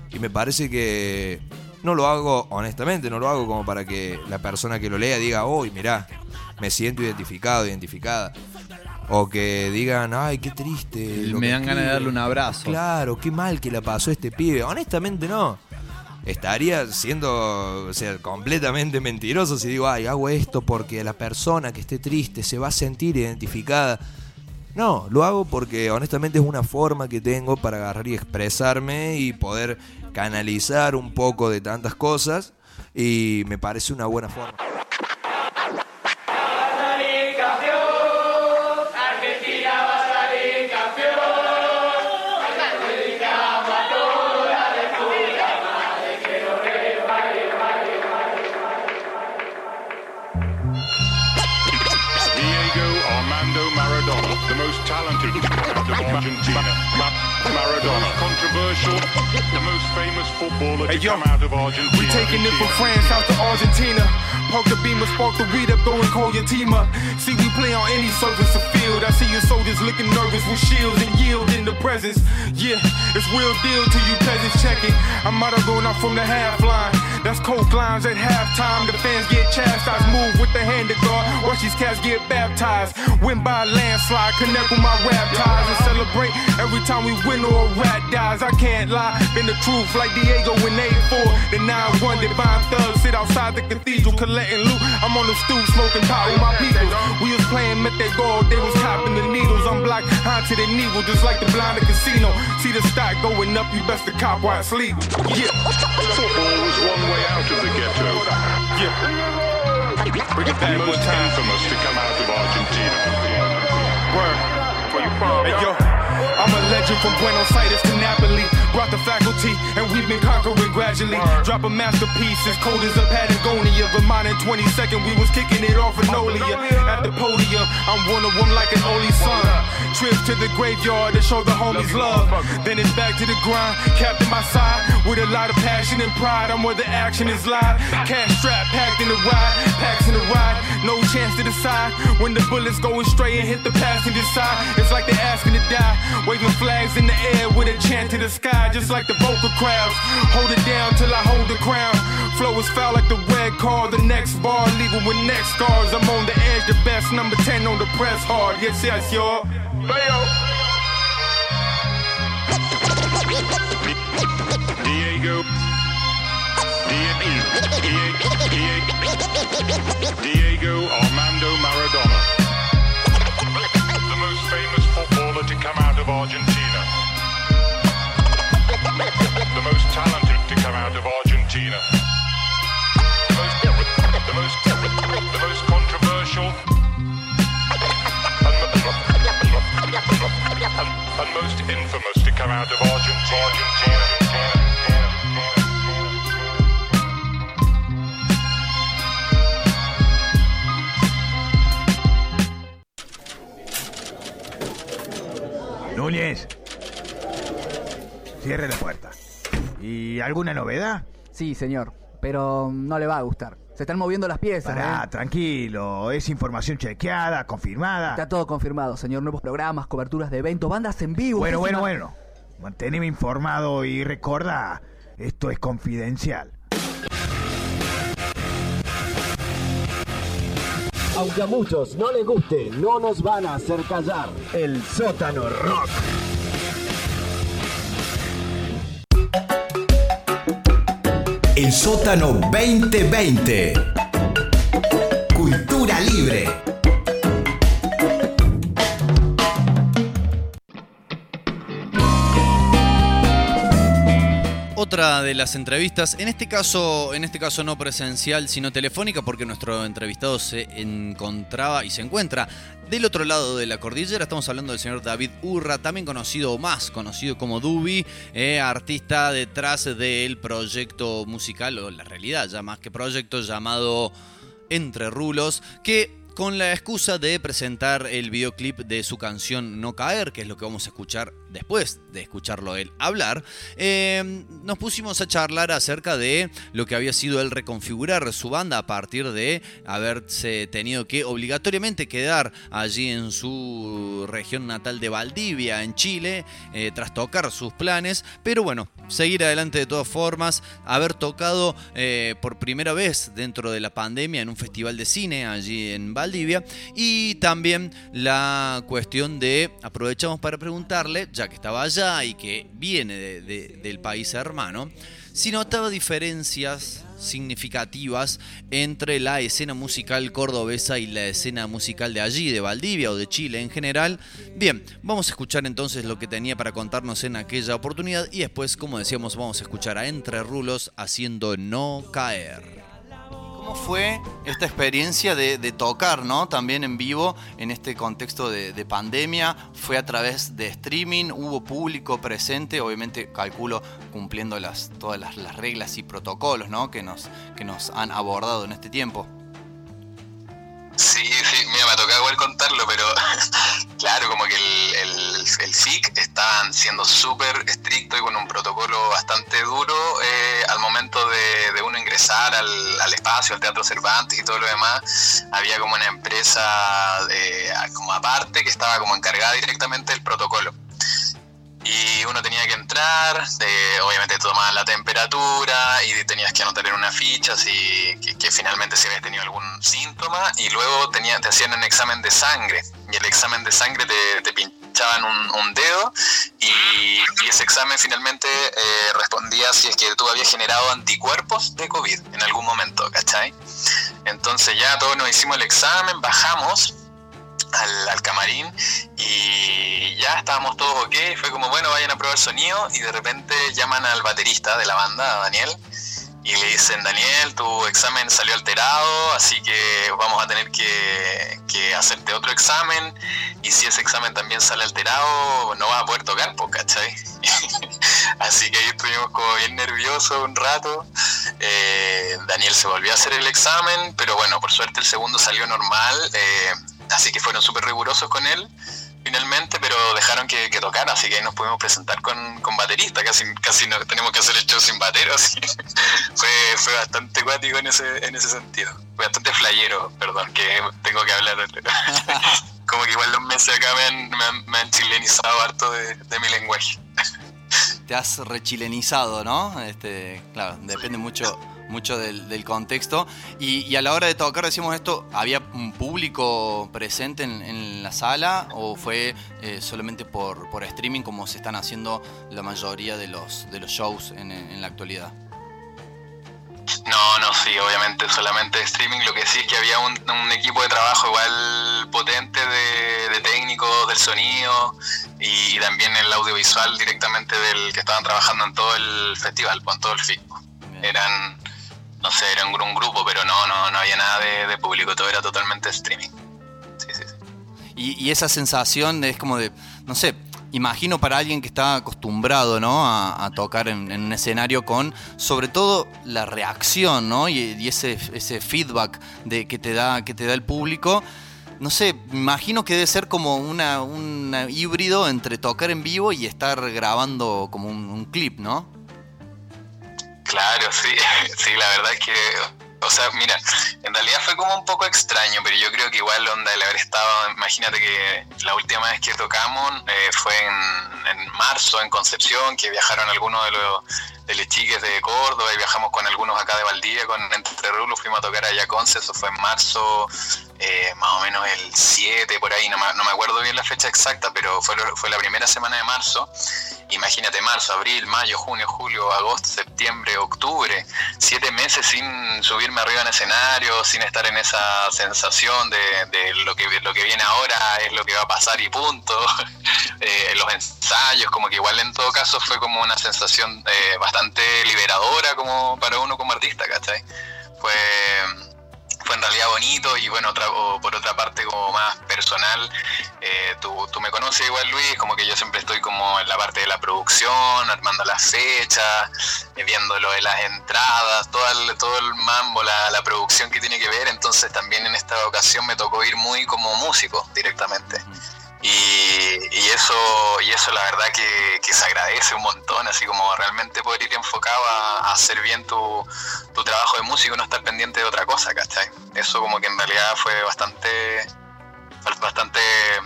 S13: Y me parece que no lo hago, honestamente, no lo hago como para que la persona que lo lea diga, uy, mirá, me siento identificado, identificada. O que digan, ay, qué triste. lo
S1: Me dan ganas de
S13: escribe".
S1: darle un abrazo.
S13: Claro, qué mal que la pasó este pibe. Honestamente no. Estaría siendo o sea, completamente mentiroso si digo, ay, hago esto porque la persona que esté triste se va a sentir identificada. No, lo hago porque honestamente es una forma que tengo para agarrar y expresarme y poder canalizar un poco de tantas cosas y me parece una buena forma.
S14: Of Argentina. Ma- Maradona, controversial, the most famous footballer out of Argentina.
S15: We taking it from France out to Argentina. Park the beamer, spark the weed up, and call your team up. See, we play on any surface of field. I see your soldiers looking nervous with shields and yield in the presence. Yeah, it's real deal to you peasants. Check it. I'm Maradona from the half line. That's coke lines at halftime. The fans get chastised. Move with the hand to guard. Watch these cats get baptized. Win by a landslide. Connect with my rap ties and celebrate every time we win or a rat dies. I can't lie. Been the truth like Diego in 84. The 9-1 divine thugs sit outside the cathedral collecting loot. I'm on the stoop smoking pot with my people. We was playing met that gold. They was copping the needles. I'm black haunted and evil just like the blind at casino. See the stock going up. You best to cop while it's legal. Yeah.
S14: Football was one way out of the ghetto.
S15: Yeah. Bring it back
S14: the
S15: one
S14: most
S15: time.
S14: infamous to come out of Argentina.
S15: Word. Hey, yo, I'm a legend from Buenos Aires Brought the faculty, and we've been conquering gradually. Drop a masterpiece as cold as a Patagonia. Vermont in 22nd, we was kicking it off in Nolia. At the podium, I'm one of them like an only son. Trips to the graveyard to show the homies love. Then it's back to the grind, capped in my side. With a lot of passion and pride, I'm where the action is live. Cash strap packed in the ride, packs in the ride. No chance to decide when the bullets going straight and hit the passenger side. It's like they're asking to die. Waving flags in the air with a chant to the sky, just like the vocal crowds. Hold it down till I hold the crown. Flow is foul like the red car. The next bar, leaving with neck scars. I'm on the edge, the best number 10 on the press hard. Yes, yes, y'all. *laughs*
S14: Diego. Diego Diego Armando Maradona. The most famous footballer to come out of Argentina. The most talented to come out of Argentina. The most, the most, the most controversial. And, and, and most infamous to come out of Argentina. Argentina.
S8: Núñez. Cierre la puerta. ¿Y alguna novedad?
S16: Sí, señor, pero no le va a gustar. Se están moviendo las piezas. Ah,
S8: tranquilo, es información chequeada, confirmada.
S16: Está todo confirmado, señor. Nuevos programas, coberturas de eventos, bandas en vivo.
S8: Bueno, bueno, bueno. Manténeme informado y recuerda, esto es confidencial.
S17: Aunque a muchos no les guste, no nos van a hacer callar.
S8: El sótano rock.
S4: El sótano 2020. Cultura libre.
S1: Otra de las entrevistas, en este caso, en este caso no presencial, sino telefónica, porque nuestro entrevistado se encontraba y se encuentra del otro lado de la cordillera. Estamos hablando del señor David Urra, también conocido o más conocido como Dubi, eh, artista detrás del proyecto musical, o la realidad ya más que proyecto, llamado Entre Rulos, que con la excusa de presentar el videoclip de su canción No Caer, que es lo que vamos a escuchar después de escucharlo él hablar, eh, nos pusimos a charlar acerca de lo que había sido el reconfigurar su banda a partir de haberse tenido que obligatoriamente quedar allí en su región natal de Valdivia, en Chile, eh, tras tocar sus planes, pero bueno, seguir adelante de todas formas, haber tocado eh, por primera vez dentro de la pandemia en un festival de cine allí en Valdivia y también la cuestión de, aprovechamos para preguntarle, ya que estaba allá y que viene de- de- del país hermano, si notaba diferencias significativas entre la escena musical cordobesa y la escena musical de allí, de Valdivia o de Chile en general. Bien, vamos a escuchar entonces lo que tenía para contarnos en aquella oportunidad y después, como decíamos, vamos a escuchar a Entre Rulos haciendo No Caer.
S18: ¿Cómo fue esta experiencia de, de tocar, ¿no? También en vivo, en este contexto de, de pandemia. Fue a través de streaming, hubo público presente, obviamente calculo cumpliendo las, todas las, las reglas y protocolos, ¿no? Que nos, que nos han abordado en este tiempo.
S19: Sí, sí, mira, me ha tocado igual contarlo, pero *laughs* claro, como que el, el, el siendo súper estricto y con un protocolo bastante duro eh, al momento de, uno ingresar al, espacio, al Teatro Cervantes y todo lo demás. Había como una empresa de- como aparte que estaba como encargada directamente del protocolo y uno tenía que entrar, eh, obviamente tomaban la temperatura y tenías que anotar en una ficha si que, finalmente si habías tenido algún síntoma y luego tenía, te hacían un examen de sangre y el examen de sangre te, pinchaban un, dedo y, y ese examen finalmente eh, respondía si es que tú habías generado anticuerpos de COVID en algún momento, ¿cachai? Entonces ya todos nos hicimos el examen, bajamos al, camarín y ya estábamos todos ok, fue como bueno vayan a probar sonido y de repente llaman al baterista de la banda, Daniel, y le dicen Daniel, tu examen salió alterado, así que vamos a tener que, que hacerte otro examen y si ese examen también sale alterado no vas a poder tocar, pues, ¿cachai? *laughs* así que ahí estuvimos como bien nerviosos un rato. Eh, Daniel se volvió a hacer el examen, pero bueno, por suerte el segundo salió normal. eh, así que fueron súper rigurosos con él finalmente, pero dejaron que, que tocara, así que ahí nos pudimos presentar con, con baterista, casi, casi no tenemos que hacer el show sin batero, *laughs* así que fue, fue bastante cuático en ese, en ese sentido. Fue bastante flayero, perdón, que tengo que hablar. *laughs* Como que igual los meses acá me han, me han, me han chilenizado harto de, de mi lenguaje.
S18: Te has rechilenizado, ¿no? Este, claro, depende mucho, mucho del, del contexto. Y, y a la hora de tocar, decimos esto, ¿había un público presente en, en la sala o fue eh, solamente por, por streaming como se están haciendo la mayoría de los, de los shows en, en la actualidad?
S19: No, no, sí, obviamente solamente streaming. Lo que sí es que había un, un equipo de trabajo igual potente de, de técnicos del sonido y, y también el audiovisual directamente del que estaban trabajando en todo el festival, en todo el FIC. Eran, no sé, era un, gru- un grupo, pero no, no, no había nada de, público, todo era totalmente streaming.
S18: Y, y esa sensación es como de, no sé, imagino para alguien que está acostumbrado, ¿no? A, tocar en, un escenario con, sobre todo, la reacción, ¿no? Y, ese, ese feedback de, que, te da, que te da el público.
S1: no sé, imagino que debe ser como una, un híbrido entre tocar en vivo y estar grabando como un clip, ¿no?
S19: Claro, sí, *laughs* sí, la verdad es que, o sea, mira, en realidad fue como un poco extraño, pero yo creo que igual onda el haber estado, imagínate que la última vez que tocamos eh, fue en, en marzo en Concepción, que viajaron algunos de los de los chiques de Córdoba y viajamos con algunos acá de Valdivia, con Entre Rulos, fuimos a tocar allá Conce, eso fue en marzo, eh, más o menos el 7, por ahí, no me, acuerdo bien la fecha exacta, pero fue, fue la primera semana de marzo. Imagínate, marzo, abril, mayo, junio, julio, agosto, septiembre, octubre, siete meses sin subirme arriba en escenario, sin estar en esa sensación de, lo, que, lo que viene ahora es lo que va a pasar y punto. *laughs* Eh, los ensayos, como que igual en todo caso fue como una sensación eh, bastante liberadora como para uno como artista, ¿cachai? Fue, fue en realidad bonito y bueno, por otra parte como más personal, eh, tú, tú me conoces igual Luis, como que yo siempre estoy como en la parte de la producción, armando las fechas, eh, viendo lo de las entradas, todo el, todo el mambo, la, la producción que tiene que ver, entonces también en esta ocasión me tocó ir muy como músico directamente. Y, y eso y eso la verdad que, que se agradece un montón, así como realmente poder ir enfocado a, hacer bien tu, tu trabajo de músico no estar pendiente de otra cosa, ¿cachai? Eso como que en realidad fue bastante, bastante,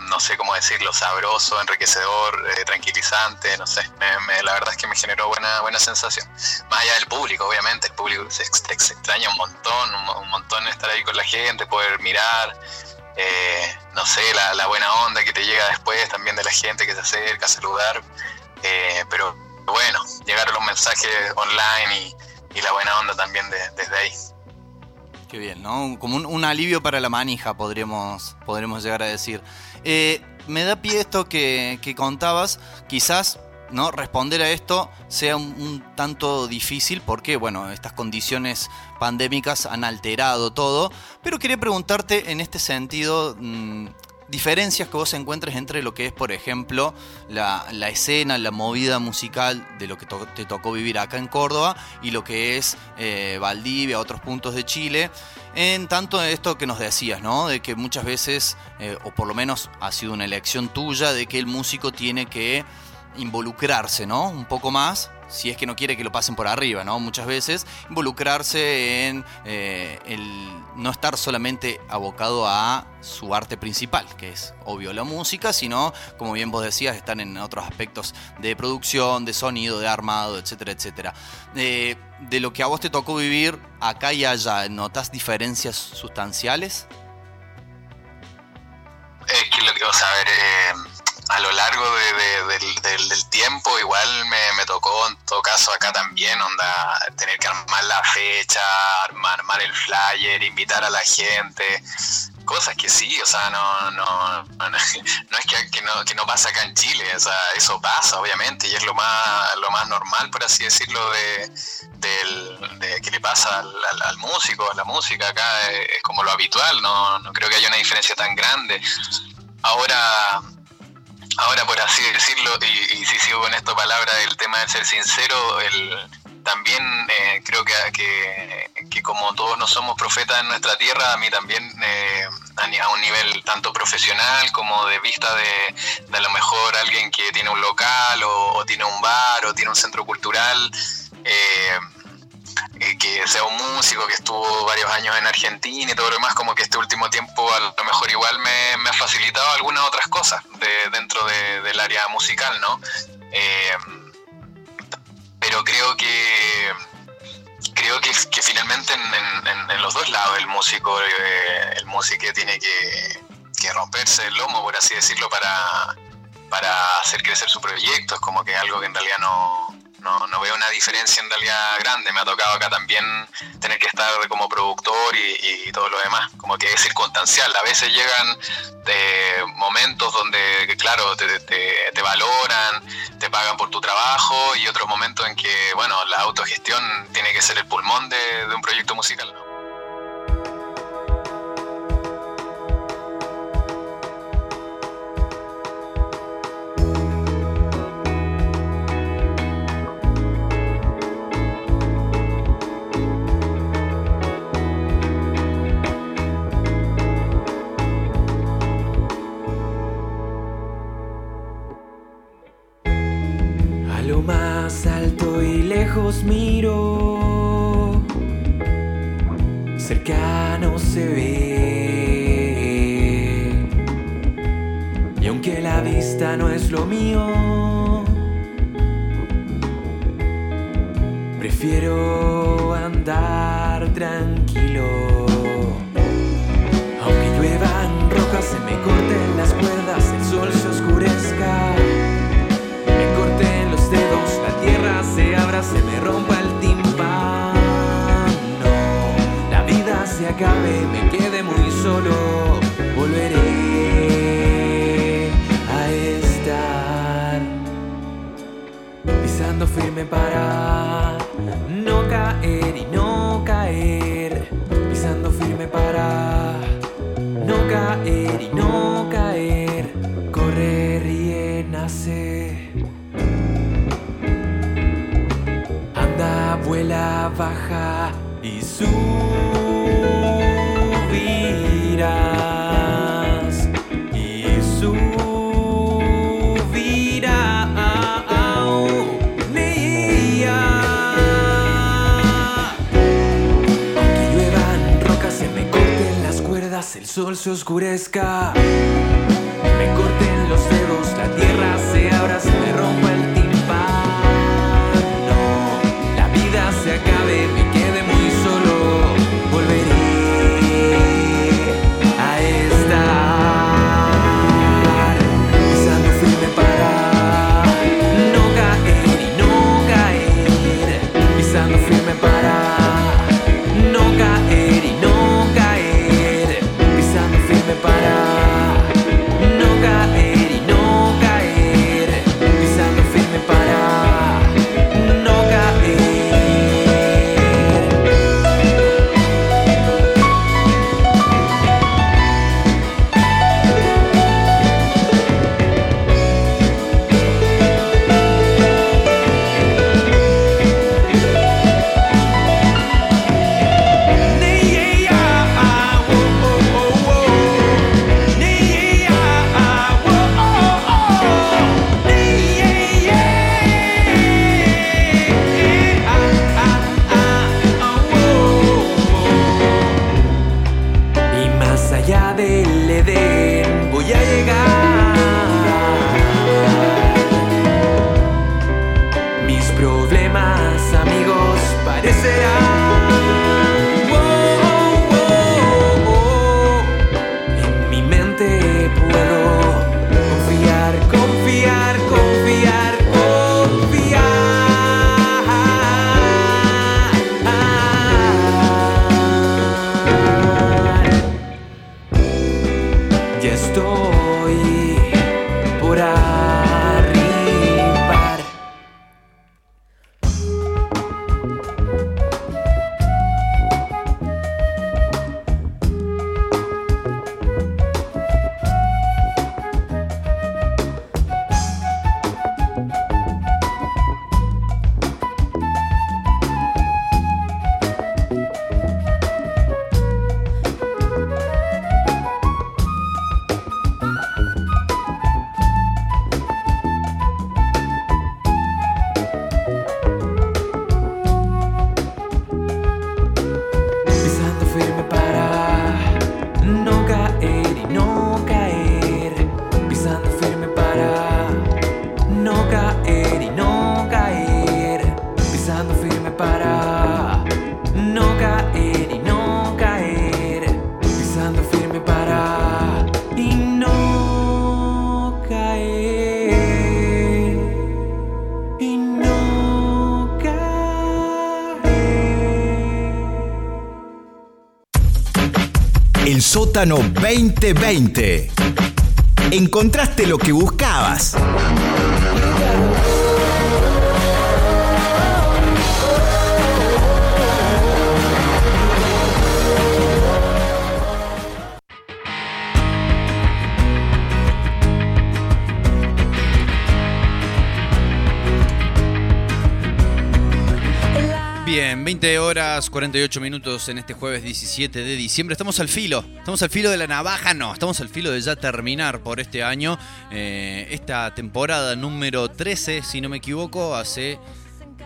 S19: no sé cómo decirlo, sabroso, enriquecedor, eh, tranquilizante, no sé, me- la verdad es que me generó buena, buena sensación. Más allá del público, obviamente, el público se, ex- se extraña un montón, un, mo- un montón estar ahí con la gente, poder mirar, eh, no sé, la, buena onda que te llega después también de la gente que se acerca a saludar. Eh, pero bueno, llegaron los mensajes online y, la buena onda también de- desde ahí.
S1: Qué bien, ¿no? Como un, alivio para la manija, podríamos, podríamos llegar a decir. Eh, me da pie esto que, que contabas, quizás ¿no? responder a esto sea un, un tanto difícil porque, bueno, estas condiciones pandémicas han alterado todo, pero quería preguntarte en este sentido, mm, diferencias que vos encuentres entre lo que es, por ejemplo, la, escena, la movida musical de lo que te tocó vivir acá en Córdoba y lo que es eh, Valdivia, otros puntos de Chile. En tanto esto que nos decías, ¿no? De que muchas veces, eh, o por lo menos ha sido una elección tuya, de que el músico tiene que involucrarse, ¿no? Un poco más, si es que no quiere que lo pasen por arriba, ¿no? Muchas veces involucrarse en eh, el no estar solamente abocado a su arte principal, que es obvio la música, sino, como bien vos decías, están en otros aspectos de producción, de sonido, de armado, etcétera, etcétera. Eh, de lo que a vos te tocó vivir acá y allá, ¿notas diferencias sustanciales?
S19: Es que lo que, sea, a ver, eh, a lo largo de- de- del, del- tiempo igual me, me tocó en todo caso acá también, onda, tener que armar la fecha, armar, el flyer, invitar a la gente, cosas que sí, o sea, no, no, *laughs* no, es que, que no, que no pasa acá en Chile, o sea, eso pasa obviamente y es lo más, lo más normal, por así decirlo, de, del, de que le pasa al, al- al músico, a la música acá es, es como lo habitual, no, no creo que haya una diferencia tan grande. Ahora, ahora por así decirlo, y, y si sigo con esta palabra del tema de ser sincero, el, también eh, creo que, como todos no somos profetas en nuestra tierra, a mí también eh, a, un nivel tanto profesional como de vista de, de a lo mejor alguien que tiene un local o, o tiene un bar o tiene un centro cultural, eh, que sea un músico que estuvo varios años en Argentina y todo lo demás, como que este último tiempo a lo mejor igual me, ha facilitado algunas otras cosas de- dentro de- del área musical, ¿no? Eh, pero creo que creo que, finalmente en, los dos lados el músico eh, el músico tiene que, que romperse el lomo por así decirlo para para hacer crecer su proyecto es como que algo que en realidad no, no, veo una diferencia en realidad grande. Me ha tocado acá también tener que estar como productor y, todo lo demás como que es circunstancial. A veces llegan eh, momentos donde claro te, te- valoran te pagan por tu trabajo y otros momentos en que bueno la autogestión tiene que ser el pulmón de, de un proyecto musical
S20: lejos miro, cercano se ve. Y aunque la vista no es lo mío, solo. Volveré a estar pisando firme para no caer y no caer. Pisando firme para no caer y no caer. Correr y nacer. Anda, vuela, baja y subirás. Sol se oscurezca. Me corten los dedos, la tierra se abra, se me rompa problemas, amigos, parecerán.
S4: Sótano 2020. Encontraste lo que buscabas.
S1: 20 horas 48 minutos en este jueves 17 de diciembre. Estamos al filo, estamos al filo de la navaja, no, estamos al filo de ya terminar por este año. eh, esta temporada número 13, si no me equivoco, hace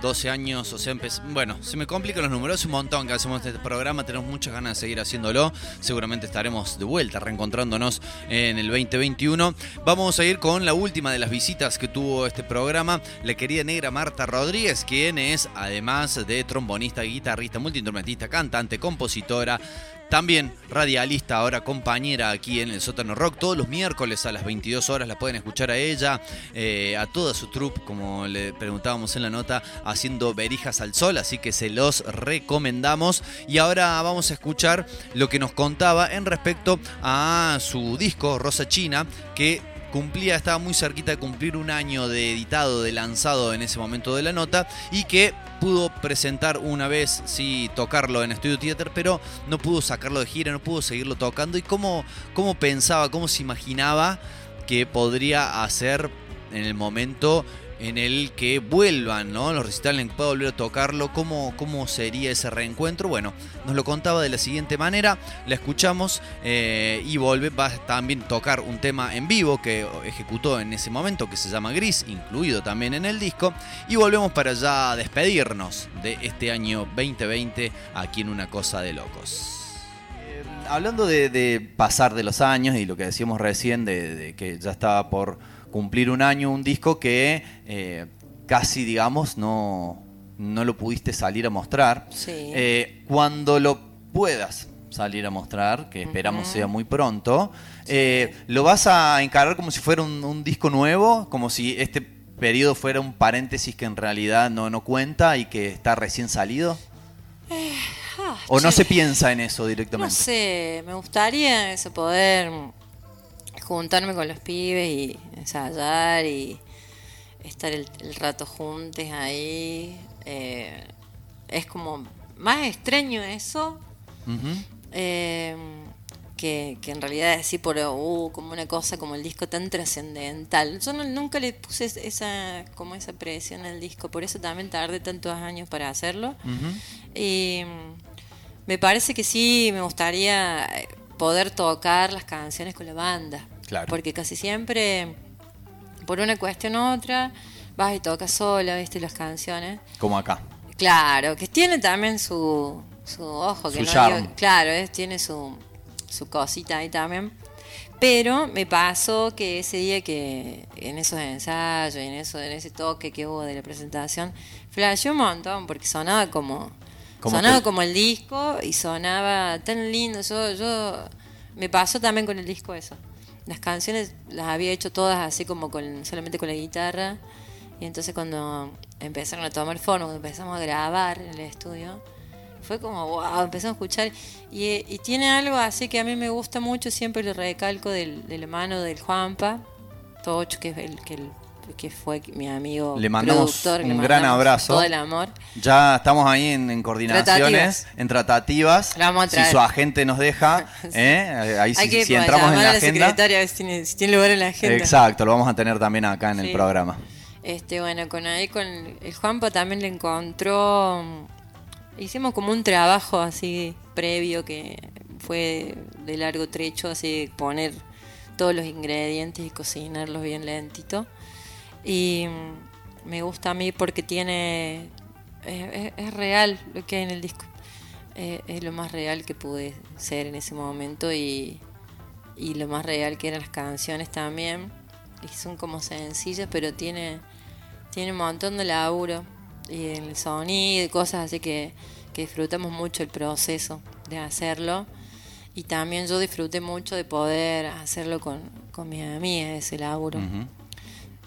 S1: 12 años, o sea, bueno, se me complican los números, es un montón que hacemos este programa, tenemos muchas ganas de seguir haciéndolo, seguramente estaremos de vuelta reencontrándonos en el 2021. Vamos a ir con la última de las visitas que tuvo este programa, la querida negra Marta Rodríguez, quien es además de trombonista, guitarrista, multiinstrumentista, cantante, compositora, también radialista, ahora compañera aquí en el Sótano Rock. Todos los miércoles a las 22 horas la pueden escuchar a ella, eh, a toda su troupe, como le preguntábamos en la nota, haciendo verijas al sol. Así que se los recomendamos. Y ahora vamos a escuchar lo que nos contaba en respecto a su disco Rosa China, que cumplía, estaba muy cerquita de cumplir un año de editado, de lanzado en ese momento de la nota y que pudo presentar una vez, sí, tocarlo en Studio Theater, pero no pudo sacarlo de gira, no pudo seguirlo tocando. Y cómo, cómo pensaba, cómo se imaginaba que podría hacer en el momento en el que vuelvan, ¿no? Los recitales en que pueda volver a tocarlo, ¿cómo, cómo sería ese reencuentro. Bueno, nos lo contaba de la siguiente manera, la escuchamos eh, y vuelve, va a tocar un tema en vivo que ejecutó en ese momento, que se llama Gris, incluido también en el disco, y volvemos para ya despedirnos de este año 2020 aquí en Una Cosa de Locos. Eh, Hablando de, pasar de los años y lo que decíamos recién, de que ya estaba por cumplir un año, un disco que eh, casi, digamos, no, no lo pudiste salir a mostrar.
S21: Sí.
S1: Eh, cuando lo puedas salir a mostrar, que esperamos sea muy pronto, eh, ¿lo vas a encarar como si fuera un, un disco nuevo? Como si este periodo fuera un paréntesis que en realidad no, no cuenta y que está recién salido?
S21: Ah,
S1: ¿O no se piensa en eso
S21: No
S1: directamente?
S21: sé, me gustaría eso, poder juntarme con los pibes y ensayar y estar el, el rato juntos ahí. Eh, es como más extraño eso eh, que, que en realidad decir por uh, como una cosa como el disco tan trascendental. Yo no- nunca le puse es- esa como esa presión al disco, por eso también tardé tantos años para hacerlo. Y me parece que sí, me gustaría poder tocar las canciones con la banda.
S1: Claro.
S21: Porque casi siempre, por una cuestión u otra, vas y tocas sola, viste, las canciones.
S1: Como acá.
S21: Claro, que tiene también su, su ojo, que
S1: Su
S21: no digo- claro, es, tiene su, su cosita ahí también. Pero me pasó que ese día que en esos ensayos, en eso, en ese toque que hubo de la presentación, flasheó un montón porque sonaba como,
S1: Como
S21: sonaba
S1: que-
S21: como el disco y sonaba tan lindo. Yo, yo me pasó también con el disco eso. Las canciones las había hecho todas así como con solamente con la guitarra. Y entonces cuando empezaron a tomar forma, cuando empezamos a grabar en el estudio, fue como wow, empezamos a escuchar. Y, y tiene algo así que a mí me gusta mucho, siempre lo recalco del, de mano del Juanpa, Tocho, que es el que, el- que fue mi amigo
S1: Le mandamos
S21: productor, le
S1: un gran abrazo.
S21: Todo el amor.
S1: Ya estamos ahí en, en coordinaciones,
S21: Tratativas.
S1: en tratativas.
S21: La vamos a
S1: si su agente nos deja, *laughs* ¿eh? ahí
S21: Hay
S1: si,
S21: que
S1: si entramos en la agenda.
S21: secretaria a ver si tiene, si tiene lugar en la agenda.
S1: Exacto, lo vamos a tener también acá en el programa.
S21: Este, bueno, con ahí con el Juanpa también le encontró. mm, Hicimos como un trabajo así previo que fue de largo trecho, así poner todos los ingredientes y cocinarlos bien lentito. Y me gusta a mí porque tiene. Es, real lo que hay en el disco. Eh, es lo más real que pude ser en ese momento y, y lo más real que eran las canciones también. Y son como sencillas, pero tiene, tiene un montón de laburo. Y el sonido y cosas así que, que disfrutamos mucho el proceso de hacerlo. Y también yo disfruté mucho de poder hacerlo con, con mis amigas, ese laburo.
S1: Ujú.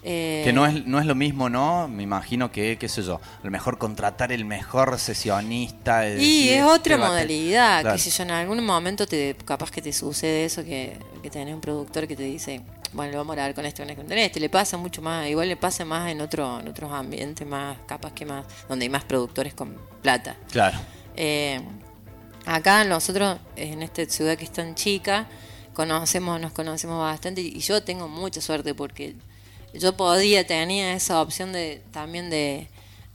S21: Eh,
S1: Que no es, no es lo mismo, ¿no? Me imagino que, qué sé yo, a lo mejor contratar el mejor sesionista. es
S21: Y es otra modalidad,
S1: Claro.
S21: que si yo en algún momento te capaz que te sucede eso que, que tenés un productor que te dice, bueno, lo vamos a grabar con este, con este, con este, le pasa mucho más, igual le pasa más en otro, en otros ambientes más, capaz que más, donde hay más productores con plata.
S1: Claro.
S21: Eh, acá nosotros, en esta ciudad que es tan chica, conocemos, nos conocemos bastante y yo tengo mucha suerte porque yo podía, tenía esa opción de también de,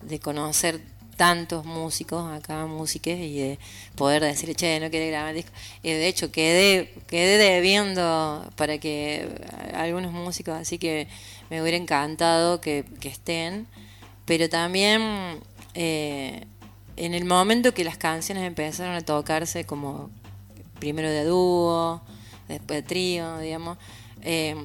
S21: de conocer tantos músicos acá, músicos, y de poder decir, che, no quiere grabar disco. Y de hecho quedé, quedé debiendo para que algunos músicos, así que me hubiera encantado que, que estén. Pero también eh, en el momento que las canciones empezaron a tocarse como primero de dúo, después de trío, digamos, eh,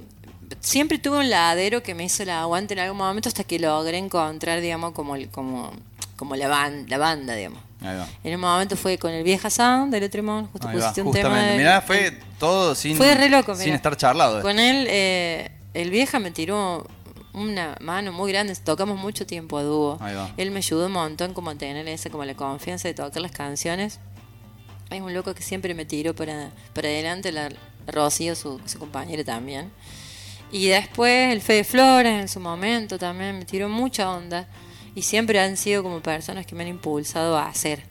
S21: siempre tuve un ladero que me hizo el aguante en algún momento hasta que logré encontrar, digamos, como, el- como, como la, ban- la banda, digamos.
S1: Ahí va.
S21: En un momento fue con el Vieja Sound del Etremón, justo
S1: Ahí va,
S21: pusiste un tema.
S1: justamente.
S21: de-
S1: Mirá, fue todo sin,
S21: fue re loco,
S1: sin estar charlado.
S21: Con él, eh, el vieja me tiró una mano muy grande. Tocamos mucho tiempo a dúo. Él me ayudó un montón como a tener esa, como la confianza de tocar las canciones. Es un loco que siempre me tiró para, para adelante, la Rocío, su, su compañera también. Y después el Fede Flores en su momento también me tiró mucha onda. Y siempre han sido como personas que me han impulsado a hacer.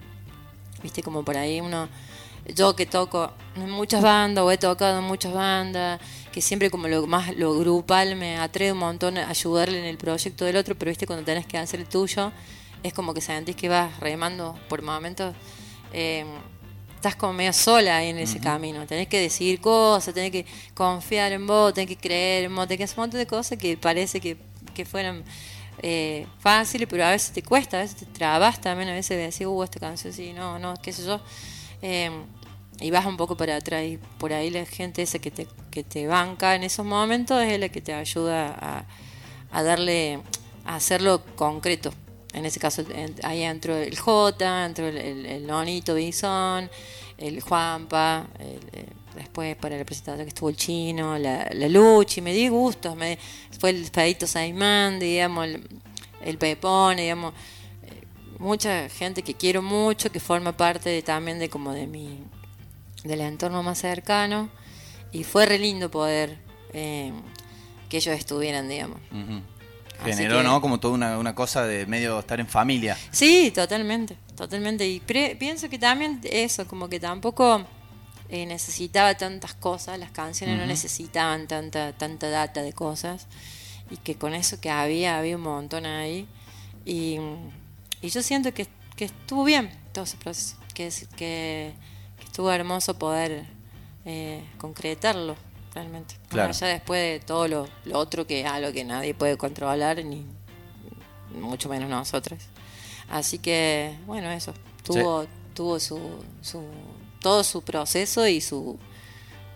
S21: Viste, como por ahí uno. Yo que toco en muchas bandas o he tocado en muchas bandas, que siempre como lo más lo grupal me atrae un montón a ayudarle en el proyecto del otro, pero viste cuando tenés que hacer el tuyo, es como que sentís que vas remando por momentos. eh, estás como medio sola ahí en ese camino. Tenés que decidir cosas, tenés que confiar en vos, tenés que creer en vos, tenés que hacer un montón de cosas que parece que, que fueran eh, fáciles, pero a veces te cuesta, a veces te trabas también, a veces decís, uh, esta canción sí, no, no, qué sé yo. Eh, y vas un poco para atrás y por ahí la gente esa que te, que te banca en esos momentos es la que te ayuda a, a darle, a hacerlo concreto. En ese caso, ahí entró el J, entró el, el, Nonito Bison, el Juanpa, eh, después para la presentación que estuvo el Chino, la, Luchi, me di gustos, me, fue el Pedito Saimán, digamos, el, el Pepone, digamos, eh, mucha gente que quiero mucho, que forma parte también de como de mi, del entorno más cercano, y fue re lindo poder eh, que ellos estuvieran, digamos.
S1: Generó,
S21: que-
S1: ¿no? Como toda una, una cosa de medio estar en familia.
S21: Sí, totalmente, totalmente. Y pre- pienso que también eso, como que tampoco eh, necesitaba tantas cosas, las canciones no necesitaban tanta, tanta data de cosas, y que con eso que había, había un montón ahí. Y, y yo siento que, que estuvo bien todo ese proceso, que, es- que, que estuvo hermoso poder eh, concretarlo realmente.
S1: Claro.
S21: allá después de todo lo, lo otro que es algo que nadie puede controlar, ni mucho menos nosotros. Así que, bueno, eso. Tuvo, tuvo su, su, todo su proceso y su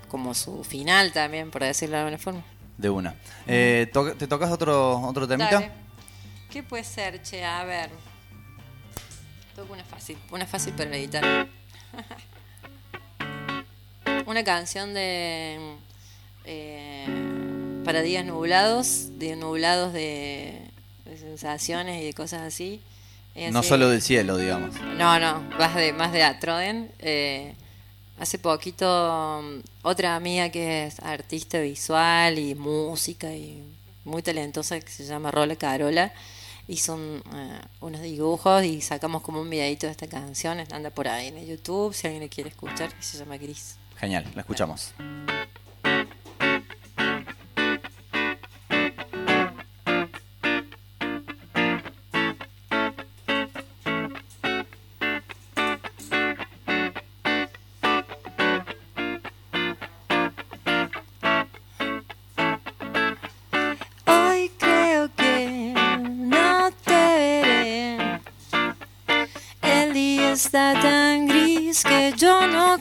S21: como su final también, por decirlo de alguna forma.
S1: De una. Eh, to- ¿Te tocas otro, otro temita?
S21: Dale. ¿Qué puede ser, che? A ver. Toco una fácil, una fácil para editar. *laughs* una canción de eh, para días nublados, de nublados de, de sensaciones y de cosas así. Es
S1: No solo del cielo, digamos.
S21: no, no, más de, más de Atroden. Eh, hace poquito mm, otra amiga que es artista visual y música y muy talentosa que se llama Rola Carola hizo un, eh, unos dibujos y sacamos como un videito de esta canción. Anda por ahí en el YouTube si alguien le quiere escuchar. y Se llama Gris.
S1: Genial, la escuchamos.
S21: Está tan gris que yo no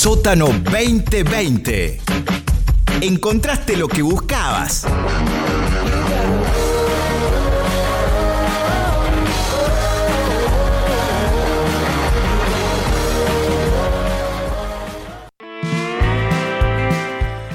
S4: sótano 2020. Encontraste lo que buscabas.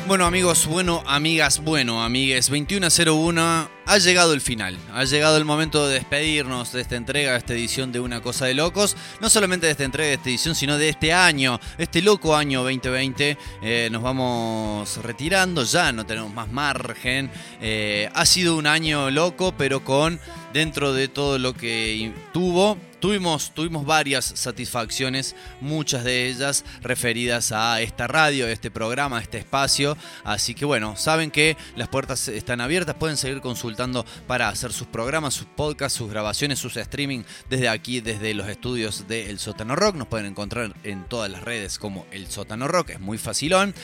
S1: Bueno amigos, bueno amigas, bueno amigues, 2101 ha llegado el final, ha llegado el momento de despedirnos de esta entrega, de esta edición de Una Cosa de Locos, no solamente de esta entrega, de esta edición, sino de este año, este loco año 2020, Eh, nos vamos retirando, ya no tenemos más margen, Eh, ha sido un año loco, pero con dentro de todo lo que tuvo, Tuvimos, tuvimos varias satisfacciones, muchas de ellas referidas a esta radio, a este programa, a este espacio. Así que bueno, saben que las puertas están abiertas, pueden seguir consultando para hacer sus programas, sus podcasts, sus grabaciones, sus streaming desde aquí, desde los estudios de El Sótano Rock. Nos pueden encontrar en todas las redes como El Sótano Rock, es muy facilón.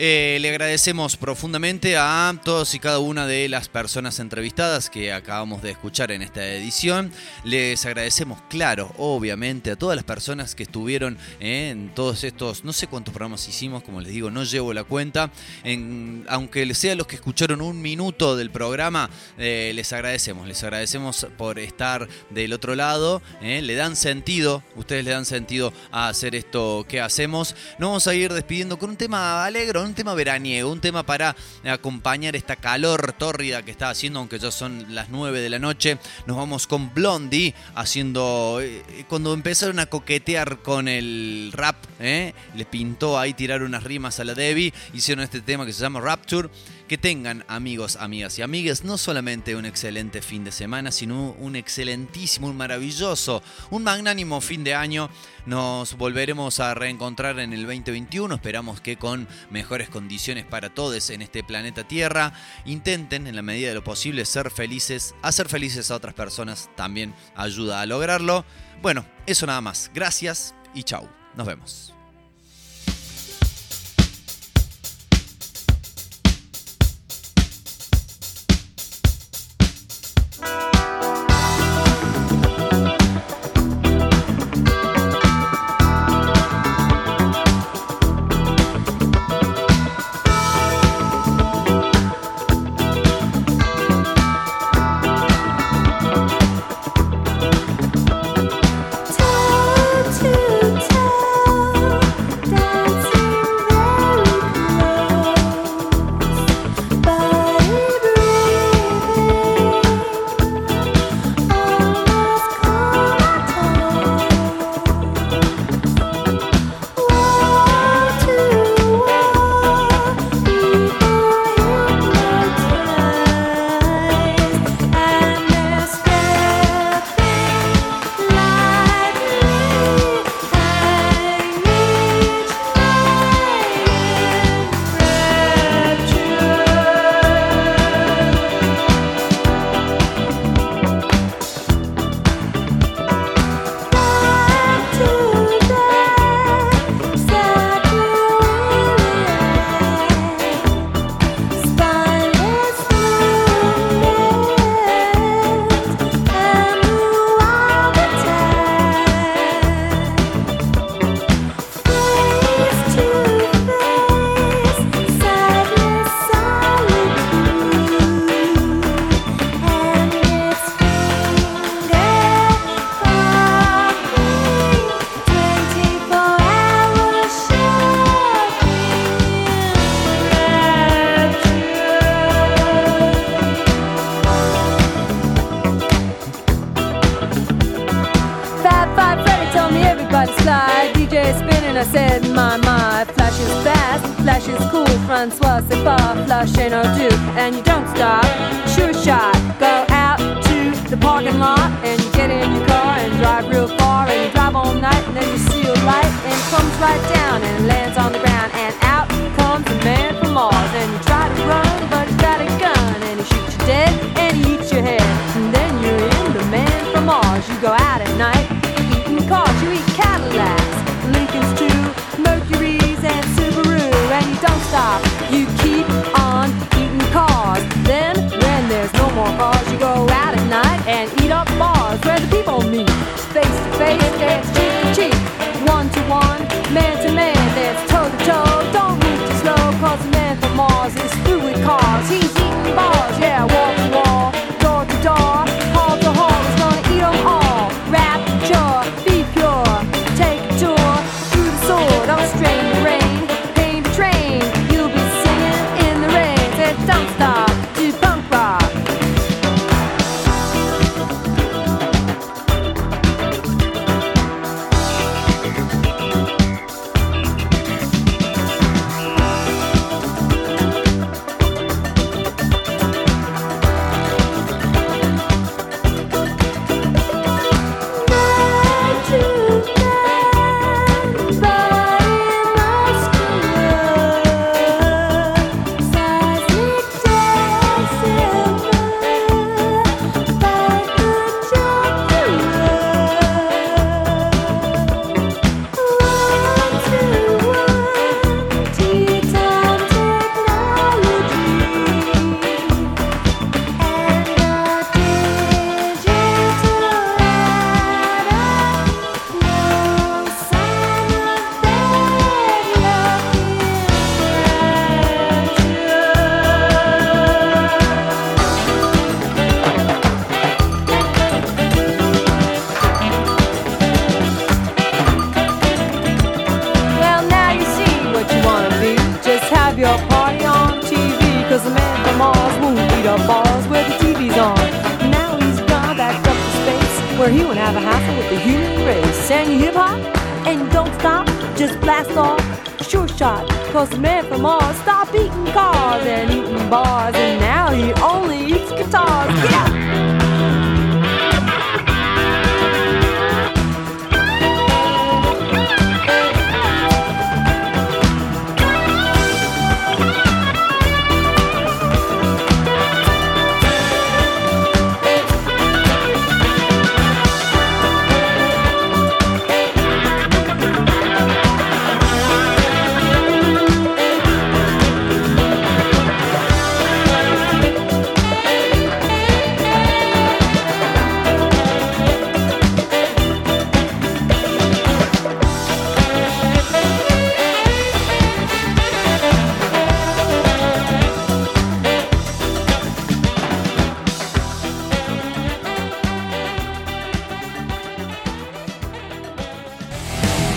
S1: Eh, le agradecemos profundamente a todos y cada una de las personas entrevistadas que acabamos de escuchar en esta edición. Les agradecemos, claro, obviamente, a todas las personas que estuvieron eh, en todos estos, no sé cuántos programas hicimos, como les digo, no llevo la cuenta. En- aunque sea los que escucharon un minuto del programa, eh, les agradecemos, les agradecemos por estar del otro lado. le dan sentido, ustedes le dan sentido a hacer esto que hacemos. Nos vamos a ir despidiendo con un tema alegre, un tema veraniego, un tema para acompañar esta calor tórrida que está haciendo, aunque ya son las 9 de la noche. Nos vamos con Blondie haciendo. eh, cuando empezaron a coquetear con el rap, ¿eh? le pintó ahí tirar unas rimas a la Debbie. Hicieron este tema que se llama Rapture. Que tengan amigos, amigas y amigues, no solamente un excelente fin de semana, sino un excelentísimo, un maravilloso, un magnánimo fin de año. Nos volveremos a reencontrar en el 2021. Esperamos que con mejores condiciones para todos en este planeta Tierra. Intenten, en la medida de lo posible, ser felices. Hacer felices a otras personas también ayuda a lograrlo. Bueno, eso nada más. Gracias y chau. Nos vemos.
S22: pass a bar, flushing or and you don't stop. Sure shot, go out to the parking lot and you get in your car and drive real far and you drive all night and then you see a light and it comes right down and lands on the ground and out comes a man from Mars and you try to run but he's got a gun and he shoots you dead and he eats your head and then you're in the man from Mars. You go out at night.